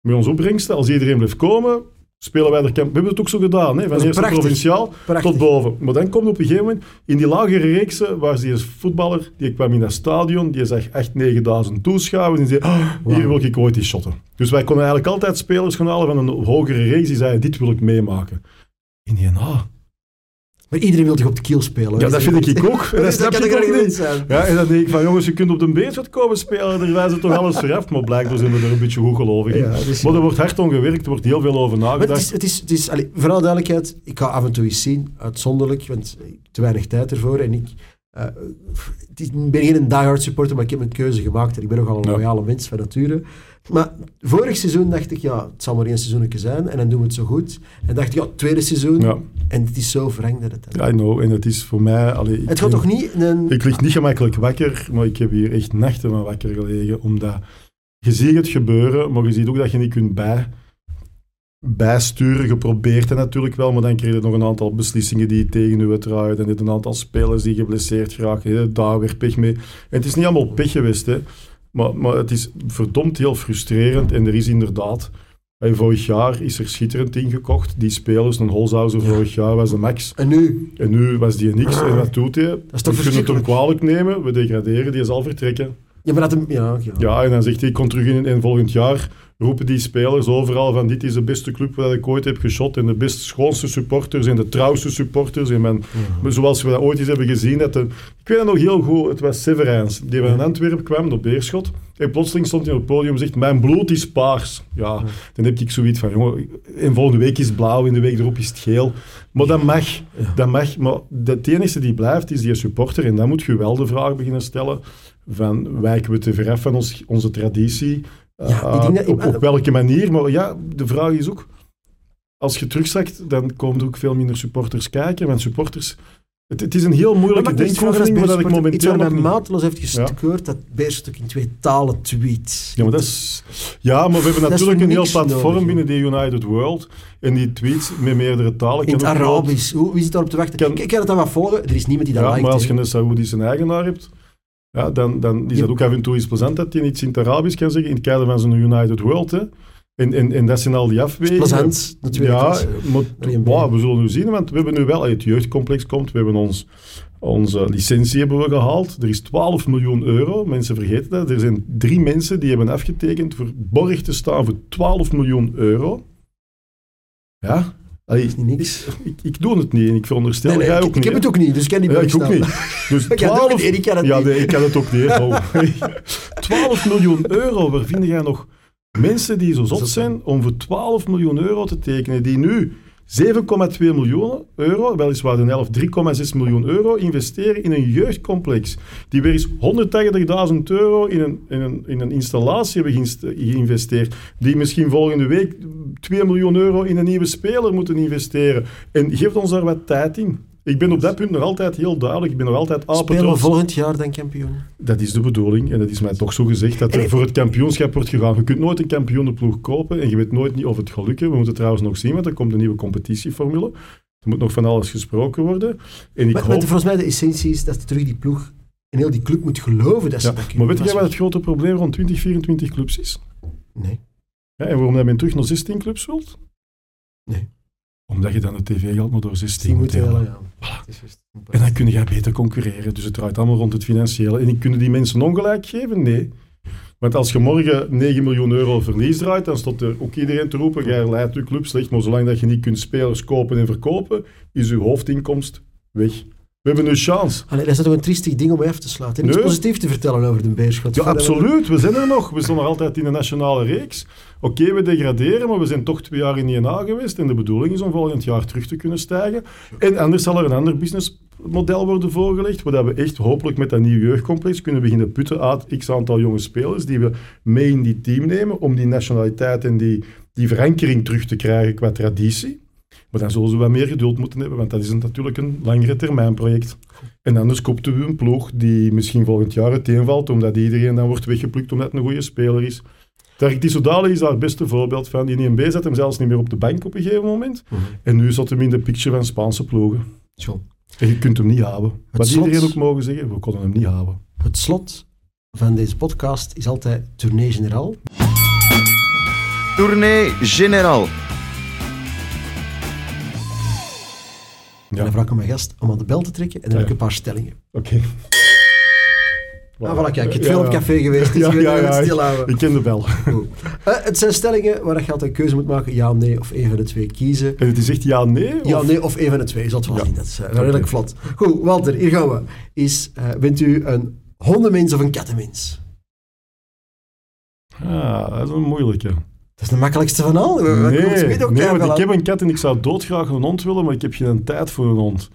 C: met onze opbrengsten, als iedereen blijft komen, spelen wij er. We hebben het ook zo gedaan, hè, van
B: prachtig.
C: provinciaal
B: Prachtig.
C: tot boven. Maar dan komt op een gegeven moment, in die lagere reeksen, waar die voetballer, die kwam in dat stadion, die zag echt 9000 toeschouwers, en die zei, "Ah, hier wil ik ooit die shotten. Dus wij konden eigenlijk altijd spelers gaan halen van een hogere reeks, die zeiden, dit wil ik meemaken. In die ah,
B: Maar iedereen wil toch op de kiel spelen?
C: ja, dat vind ik ook. En [LAUGHS] dat snap ook
B: niet zijn?
C: Ja, en dan denk ik van, jongens, je kunt op de beerschot komen spelen, daar wijzen toch alles vooraf. Maar blijkbaar zijn we er een beetje goed gelovig in.
B: Ja, dat
C: maar er wordt hard om gewerkt, er wordt heel veel over
B: Maar het
C: nagedacht.
B: is, het is, het is allee, voor alle duidelijkheid, ik ga af en toe eens zien, uitzonderlijk, want te weinig tijd ervoor. En ik, eh, het is, ik ben geen diehard supporter, maar ik heb mijn keuze gemaakt en ik ben nogal een
C: Ja.
B: loyale mens van nature. Maar vorig seizoen dacht ik, ja, het zal maar één seizoenetje zijn en dan doen we het zo goed. En dacht ik, ja, het tweede seizoen.
C: Ja,
B: En het is zo wrang dat het dan...
C: I know. En het is voor mij... Allee,
B: Het gaat toch niet een...
C: Ik lig niet gemakkelijk wakker, maar ik heb hier echt nachten van wakker gelegen, omdat je ziet het gebeuren, maar je ziet ook dat je niet kunt bij, bijsturen. Je probeert het natuurlijk wel, maar dan krijg je nog een aantal beslissingen die tegen je draaien. En dit een aantal spelers die geblesseerd geraken. Daar weer pech mee. En het is niet allemaal pech geweest, hè. Maar, maar het is verdomd heel frustrerend. En er is inderdaad... Vorig jaar is er schitterend ingekocht. Die spelers, een Holzhauser vorig jaar was de max.
B: En nu?
C: En nu was die niks. En wat doet hij?
B: is toch
C: we kunnen het hem kwalijk nemen. We degraderen, die zal vertrekken.
B: Ja, maar dat hem... Ja, ja.
C: Ja, en dan zegt hij, ik kom terug in en volgend jaar roepen die spelers overal van dit is de beste club waar ik ooit heb geschot en de best schoonste supporters en de trouwste supporters. En men, Zoals we dat ooit eens hebben gezien. Dat de, ik weet het nog heel goed, het was Severijns, die van Antwerpen kwam, op Beerschot. En plotseling stond hij op het podium en zegt, mijn bloed is paars. Ja, dan heb ik zoiets van, jongen, en volgende week is het blauw, en de week erop is het geel. Maar dat mag, dat mag. Maar de, het enige die blijft, is die supporter. En dan moet je wel de vraag beginnen stellen van, wijken we te ver af van ons, onze traditie?
B: Ja, ik denk dat-
C: op, op welke manier? Maar ja, de vraag is ook, als je terugzakt, dan komen er ook veel minder supporters kijken. Want supporters, het, het is een heel moeilijke denkoefening,
B: als
C: maar dat ik momenteel
B: Iets
C: nog
B: waar mij
C: niet...
B: mateloos heeft gestoord, dat Beerschot ook in twee talen tweet.
C: Ja, maar, dat is, ja, maar we hebben
B: Dat
C: natuurlijk een heel platform
B: nodig,
C: binnen de United World. En die tweets met meerdere talen.
B: In het Arabisch. Hoe, wie zit daarop te wachten?
C: Kan-
B: Ik, kan het dan wat volgen. Er is niemand die dat
C: Ja,
B: liked,
C: maar als je een Saoedische eigenaar hebt, ja, dan, dan is dat ook af en toe iets plezant dat hij iets in het Arabisch kan zeggen in het kader van zijn United World. Hè. En, en, en dat zijn al die afwegingen.
B: Plezant, natuurlijk.
C: Ja, maar wow, we zullen nu zien, want we hebben nu wel, het jeugdcomplex komt, we hebben ons, onze licentie hebben we gehaald. Er is 12 miljoen euro, mensen vergeten dat. Er zijn drie mensen die hebben afgetekend voor borg te staan voor 12 miljoen euro. Ja, Allee,
B: is niet niks.
C: ik, ik doe het niet en ik veronderstel
B: Nee, nee,
C: jij
B: ik,
C: ook
B: ik
C: niet.
B: heb
C: hè?
B: het ook niet, dus ik kan niet
C: Ja, ik ook niet. Dus [LAUGHS]
B: Ik kan het ook
C: 12,
B: niet, ik kan het
C: ja, nee, ik kan het ook niet. hè. Oh. [LAUGHS] 12 miljoen euro, waar vind jij nog mensen die zo zot zijn om voor 12 miljoen euro te tekenen, die nu 7,2 miljoen euro, weliswaar de helft 3,6 miljoen euro, investeren in een jeugdcomplex. Die weer eens 180.000 euro in een, in, een, in een installatie hebben geïnvesteerd. Die misschien volgende week 2 miljoen euro in een nieuwe speler moeten investeren. En geeft ons daar wat tijd in. Ik ben op dat punt nog altijd heel duidelijk. Ik ben nog altijd
B: Spelen we volgend jaar dan kampioen?
C: Dat is de bedoeling. En dat is mij toch zo gezegd, dat er
B: En-
C: voor het kampioenschap wordt gegaan. Je kunt nooit een kampioenenploeg kopen en je weet nooit niet of het gaat lukken. We moeten trouwens nog zien, want er komt een nieuwe competitieformule. Er moet nog van alles gesproken worden. En ik
B: Maar,
C: hoop...
B: maar volgens mij de essentie is dat terug die ploeg en heel die club moet geloven dat ze
C: Ja,
B: dat kunnen.
C: maar weet jij wat het grote probleem rond 20, 24 clubs is?
B: Nee.
C: Ja, en waarom dat men terug naar 16 clubs wilt?
B: Nee.
C: Omdat je dan de tv-geld maar door 16
B: Die
C: moet delen.
B: ja.
C: En dan kun je beter concurreren. Dus het draait allemaal rond het financiële. En kunnen die mensen ongelijk geven? Nee. Want als je morgen 9 miljoen euro verlies draait, dan staat er ook iedereen te roepen, jij leidt je club slecht, maar zolang dat je niet kunt spelers kopen en verkopen, is je hoofdinkomst weg. We hebben nu chance.
B: Allee, dat is toch een triestig ding om even te sluiten. En iets positiefs te vertellen over de Beerschot.
C: Ja,
B: we-
C: absoluut. We zijn er nog. We staan nog altijd in de nationale reeks. Oké, we degraderen, maar we zijn toch twee jaar in INA geweest. En de bedoeling is om volgend jaar terug te kunnen stijgen. En anders zal er een ander businessmodel worden voorgelegd, waar we echt hopelijk met dat nieuw jeugdcomplex kunnen beginnen putten uit x aantal jonge spelers die we mee in die team nemen, om die nationaliteit en die, die verankering terug te krijgen qua traditie. Maar dan zullen ze wat meer geduld moeten hebben, want dat is een- natuurlijk een langere termijn project. En anders koopten we een ploeg die misschien volgend jaar uiteenvalt, omdat iedereen dan wordt weggeplukt omdat het een goede speler is. Tarek Tissoudali is daar het beste voorbeeld van. Die INB zet hem zelfs niet meer op de bank op een gegeven moment.
B: Mhm.
C: En nu zat hem in de picture van Spaanse ploegen. En je kunt hem niet houden. Wat
B: slot-
C: iedereen ook mogen zeggen, we konden hem niet houden.
B: Het slot van deze podcast is altijd tournee generaal.
A: Tournee Général.
B: En dan vraag ik mijn gast om aan de bel te trekken en dan heb ik een paar stellingen.
C: Oké. [LAUGHS]
B: Ah, voilà, kijk, je bent
C: Ja,
B: veel op
C: ja.
B: café geweest, dus
C: Ja,
B: je
C: ja, ja,
B: het
C: ik-
B: stilhouden.
C: Ik ken de bel.
B: Eh, het zijn stellingen waar je altijd een keuze moet maken, ja of nee, of één van de twee kiezen.
C: En het is echt ja, nee?
B: Ja,
C: of-
B: nee, of één van de twee, zal het wel
C: Ja.
B: zien. Dat is eh, redelijk vlot. Goed, Walter, hier gaan we. Is, eh, bent u een hondenmens of een kattenmens?
C: Ah, dat is een moeilijke.
B: Dat is de makkelijkste van al.
C: Nee, nee want ik heb een kat en ik zou doodgraag een hond willen, maar ik heb geen tijd voor een hond.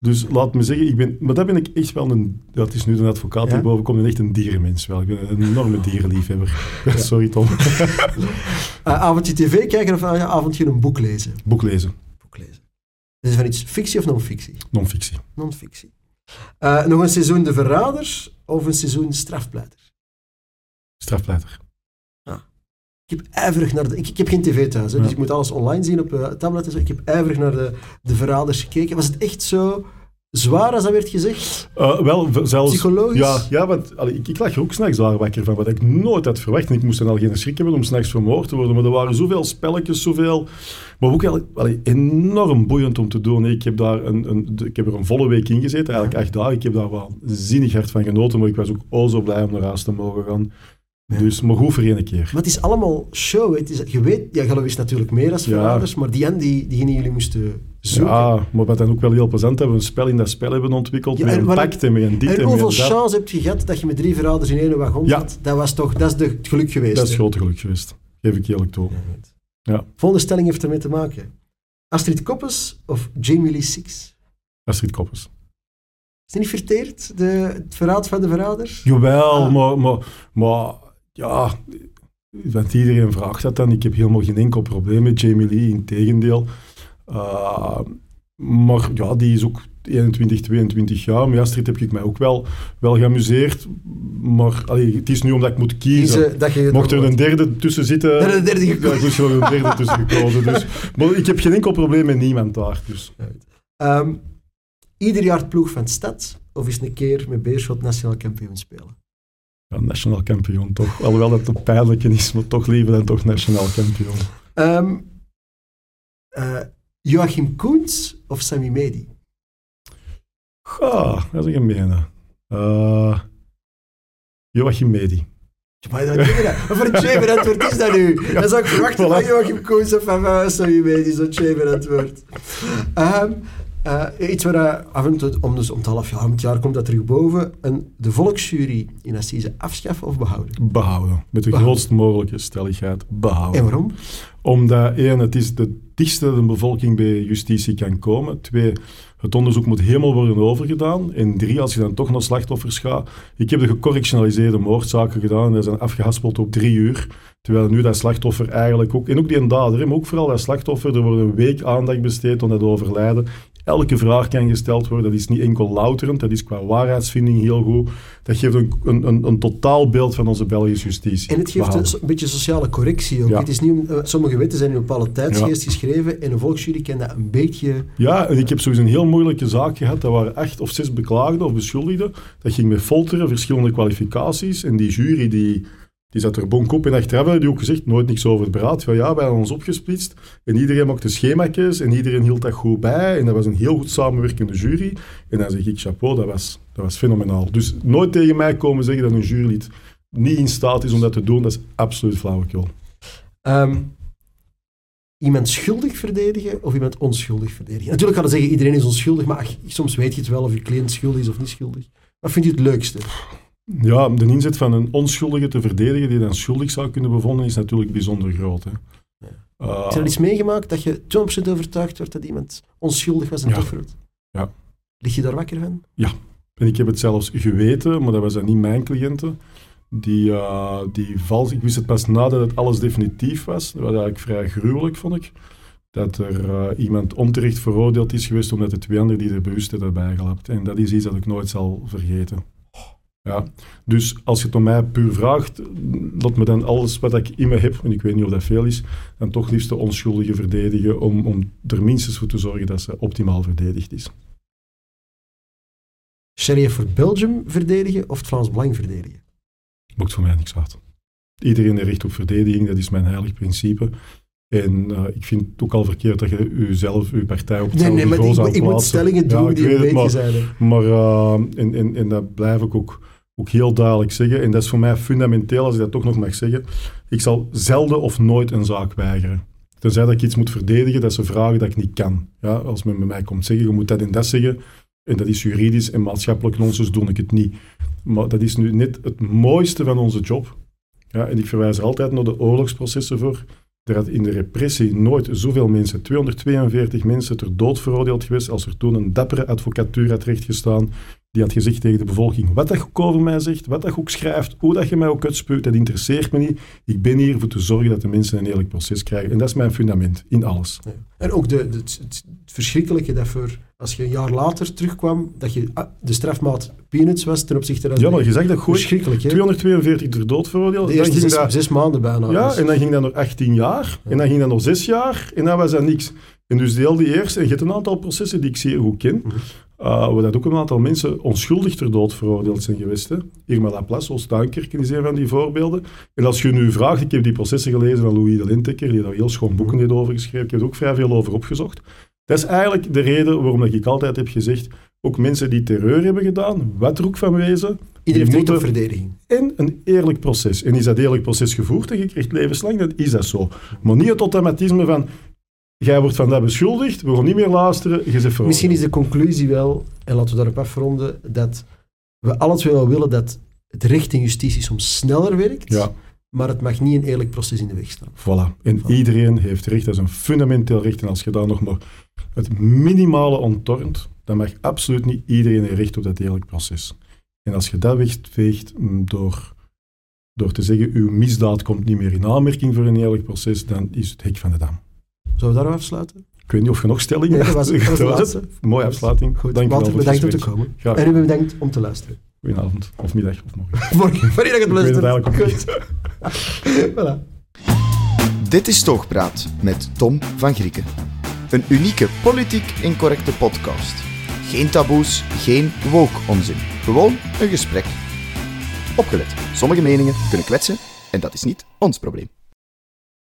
C: Dus laat me zeggen, ik ben, maar dat ben ik echt wel een, dat is nu een advocaat
B: Ja?
C: boven komt, en echt een dierenmens wel. Ik ben een enorme dierenliefhebber. [LAUGHS] Sorry Tom. [LAUGHS]
B: Eh, avondje tv kijken of eh, avondje een boek lezen?
C: Boek lezen,
B: Boek lezen. Is het van iets fictie of non-fictie?
C: non-fictie.
B: Non-fictie. Eh, nog een seizoen De Verraders of een seizoen Strafpleiter?
C: Strafpleiter.
B: Ik heb ijverig naar de... Ik, ik heb geen tv thuis, hè,
C: Ja.
B: dus ik moet alles online zien op uh, tablet en zo. Ik heb ijverig naar de, de Verraders gekeken. Was het echt zo zwaar als dat werd gezegd?
C: Eh, wel, zelfs...
B: Psychologisch?
C: Ja, ja want allee, ik, ik lag er ook s'nachts daar wakker van, wat ik nooit had verwacht. En ik moest dan al geen schrik hebben om s'nachts vermoord te worden. Maar er waren zoveel spelletjes, zoveel... Maar ook allee, enorm boeiend om te doen. Ik heb, daar een, een, ik heb er een volle week in gezeten, eigenlijk acht dagen. Ik heb daar wel zinnig hard van genoten, maar ik was ook oh zo blij om naar huis te mogen gaan.
B: Ja.
C: Dus, maar goed voor één keer.
B: Maar het is allemaal show. Het is, je weet, ja, geloof is natuurlijk meer als
C: Ja.
B: Verraders, maar die en die, diegene jullie moesten zoeken.
C: Ja, maar wat dan ook wel heel plezant hebben we een spel in dat spel hebben ontwikkeld,
B: Ja,
C: met
B: en
C: een en met een dit
B: en
C: en
B: hoeveel chance heb je gehad dat je met drie Verraders in één wagon
C: Ja.
B: zat? Dat was toch, dat is de, het geluk geweest.
C: Dat is
B: hè?
C: groot geluk geweest, geef ik eerlijk toe. Ja.
B: Volgende stelling heeft ermee te maken. Astrid Koppes of Jamie Lee Six?
C: Astrid Koppers.
B: Is het niet verteerd, de, het verraad van de verraders?
C: Jawel,
B: Ah.
C: maar, maar, maar ja, want iedereen vraagt dat dan. Ik heb helemaal geen enkel probleem met Jamie Lee, in tegendeel. Uh, maar ja, die is ook 21, 22 jaar. Met Astrid heb ik mij ook wel, wel geamuseerd. Maar allee, het is nu omdat ik moet kiezen.
B: Kiezen dat je
C: Mocht er een derde tussen zitten...
B: Er een derde
C: ja,
B: gekozen.
C: ik er een derde tussen gekozen. Dus, [LAUGHS] maar ik heb geen enkel probleem met niemand daar. Dus.
B: Ehm, ieder jaar het ploeg van de stad of eens een keer met Beerschot nationaal kampioen spelen?
C: Ja, nationaal kampioen toch. Alhoewel dat een pijnlijke is, maar toch liever dan toch nationaal kampioen.
B: Ehm, eh, Joachim Koens of Sammy Medi?
C: Ga, dat is een gemene. Uh, Joachim Medi.
B: Maar dat voor een chever antwoord is dat nu? [LAUGHS] Dat zou ik verwachten
C: Voilà.
B: van Joachim Koens of van uh, Sammy Medi, zo'n chever antwoord. Ehm, eh, iets waar eh, af en toe, om, dus om het half jaar, om het jaar komt dat terug boven, een, de volksjury in Assise afschaffen of behouden?
C: Behouden. Met de
B: Behouden.
C: grootst mogelijke stelligheid. Behouden.
B: En waarom?
C: Omdat één, het is de dichtste dat een bevolking bij justitie kan komen. Twee, het onderzoek moet helemaal worden overgedaan. En drie, als je dan toch naar slachtoffers gaat. Ik heb de gecorrectionaliseerde moordzaken gedaan. Die zijn afgehaspeld op drie uur. Terwijl nu dat slachtoffer eigenlijk ook, en ook die dader, maar ook vooral dat slachtoffer, er wordt een week aandacht besteed om dat overlijden. Elke vraag kan gesteld worden. Dat is niet enkel louterend, dat is qua waarheidsvinding heel goed. Dat geeft een, een, een, een totaal beeld van onze Belgische justitie.
B: En het geeft een, so- een beetje sociale correctie ook.
C: Ja.
B: Het is niet, eh, sommige wetten zijn in een bepaalde tijdsgeest geschreven en een volksjury kan dat een beetje...
C: Ja, en ik heb sowieso een heel moeilijke zaak gehad. Dat waren acht of zes beklaagden of beschuldigden. Dat ging met folteren, verschillende kwalificaties. En die jury die, die zat er bonk op. En achteraf hebben die ook gezegd, nooit niks over het beraad. Van ja, wij hadden ons opgesplitst. En iedereen maakte schemaatjes en iedereen hield dat goed bij. En dat was een heel goed samenwerkende jury. En dan zeg ik, chapeau, dat was, dat was fenomenaal. Dus nooit tegen mij komen zeggen dat een jurylid niet in staat is om dat te doen. Dat is absoluut flauwekul.
B: Ehm, iemand schuldig verdedigen of iemand onschuldig verdedigen? Natuurlijk kan je zeggen, iedereen is onschuldig, maar soms weet je het wel of je cliënt schuldig is of niet schuldig. Wat vind je het leukste?
C: Ja, de inzet van een onschuldige te verdedigen die dan schuldig zou kunnen bevonden is natuurlijk bijzonder groot. Hè.
B: Is er al iets meegemaakt dat je 200% overtuigd wordt dat iemand onschuldig was en
C: Ja.
B: toch?
C: Ja.
B: Lig je daar wakker van?
C: En ik heb het zelfs geweten, maar dat was dan niet mijn cliënten. Die, eh, die vals, ik wist het pas nadat het alles definitief was. Dat was eigenlijk vrij gruwelijk, vond ik. Dat er eh, iemand onterecht veroordeeld is geweest omdat de twee anderen die er bewust hadden bijgelapt. En dat is iets dat ik nooit zal vergeten. Ja. Dus als je het om mij puur vraagt, laat me dan alles wat ik in me heb, en ik weet niet of dat veel is, dan toch liefst de onschuldige verdedigen om, om er minstens voor te zorgen dat ze optimaal verdedigd is.
B: Sheriff voor Belgium verdedigen of het Vlaams Belang verdedigen?
C: Maakt voor mij niks uit. Iedereen heeft recht op verdediging, dat is mijn heilig principe. En uh, ik vind het ook al verkeerd dat je jezelf, je partij op
B: hetzelfde nee, nee, niveau zou ik, ik moet stellingen doen ja, die een beetje
C: maar,
B: zijn.
C: Maar, uh, en, en, en dat blijf ik ook, ook heel duidelijk zeggen. En dat is voor mij fundamenteel, als ik dat toch nog mag zeggen. Ik zal zelden of nooit een zaak weigeren. Tenzij dat ik iets moet verdedigen, dat ze vragen dat ik niet kan. Ja, als men bij mij komt zeggen, je moet dat en dat zeggen, en dat is juridisch en maatschappelijk nonsens, doe ik het niet. Maar dat is nu net het mooiste van onze job. Ja, en ik verwijs er altijd naar de oorlogsprocessen voor. Er had in de repressie nooit zoveel mensen, 242 mensen, ter dood veroordeeld geweest als er toen een dappere advocatuur had rechtgestaan die had gezegd tegen de bevolking, wat dat je ook over mij zegt, wat dat je ook schrijft, hoe dat je mij ook uitspuit, dat interesseert me niet. Ik ben hier voor te zorgen dat de mensen een eerlijk proces krijgen. En dat is mijn fundament in alles. Ja.
B: En ook de, de, het, verschrikkelijke dat voor, als je een jaar later terugkwam, dat je ah, de strafmaat peanuts was ten opzichte van...
C: Ja, maar je zegt dat goed.
B: Verschrikkelijk, hè?
C: 242 ter dood veroordeeld.
B: De eerste zes, dat, zes, maanden bijna.
C: Ja, dus. en dan ging dat nog 18 jaar, en dan ging dat nog 6 jaar, en dan was dat niks. En dus deel die eerste, en je hebt een aantal processen die ik zeer goed ken, uh, waar dat ook een aantal mensen onschuldig ter dood veroordeeld zijn geweest. Hè. Irma Laplace, Oost-Duinkerk is een van die voorbeelden. En als je nu vraagt, ik heb die processen gelezen van Louis de Lintekker, die daar heel schoon boeken heeft over geschreven, ik heb er ook vrij veel over opgezocht. Dat is eigenlijk de reden waarom ik altijd heb gezegd, ook mensen die terreur hebben gedaan, wat er ook van wezen...
B: Iedereen heeft op verdediging.
C: En een eerlijk proces. En is dat eerlijk proces gevoerd en je krijgt levenslang, dan is dat zo. Maar niet het automatisme van, Jij wordt van dat beschuldigd, we gaan niet meer luisteren, je zegt
B: Misschien is de conclusie wel, en laten we daarop afronden, dat we alle twee wel willen dat het recht en justitie soms sneller werkt,
C: ja.
B: maar het mag niet een eerlijk proces in de weg staan.
C: Voilà. En iedereen heeft recht, dat is een fundamenteel recht. En als je daar nog maar het minimale ontornt, dan mag absoluut niet iedereen een recht op dat eerlijk proces. En als je dat wegveegt mm, door, door te zeggen, uw misdaad komt niet meer in aanmerking voor een eerlijk proces, dan is het hek van de dam.
B: Zullen we daarop afsluiten?
C: Ik weet niet of je nog stellingen
B: nee, dat was, dat was
C: Mooie afsluiting.
B: Goed, Dank Walter, bedankt om te komen.
C: Graag.
B: En u bedankt om te luisteren.
C: Goedenavond, of middag, of morgen. [LAUGHS]
B: morgen, wanneer je het luistert.
C: Ik weet het [LAUGHS]
B: voilà.
A: Dit is Toogpraat met Tom van Grieken. Een unieke politiek incorrecte podcast. Geen taboes, geen woke-onzin. Gewoon een gesprek. Opgelet. Sommige meningen kunnen kwetsen en dat is niet ons probleem.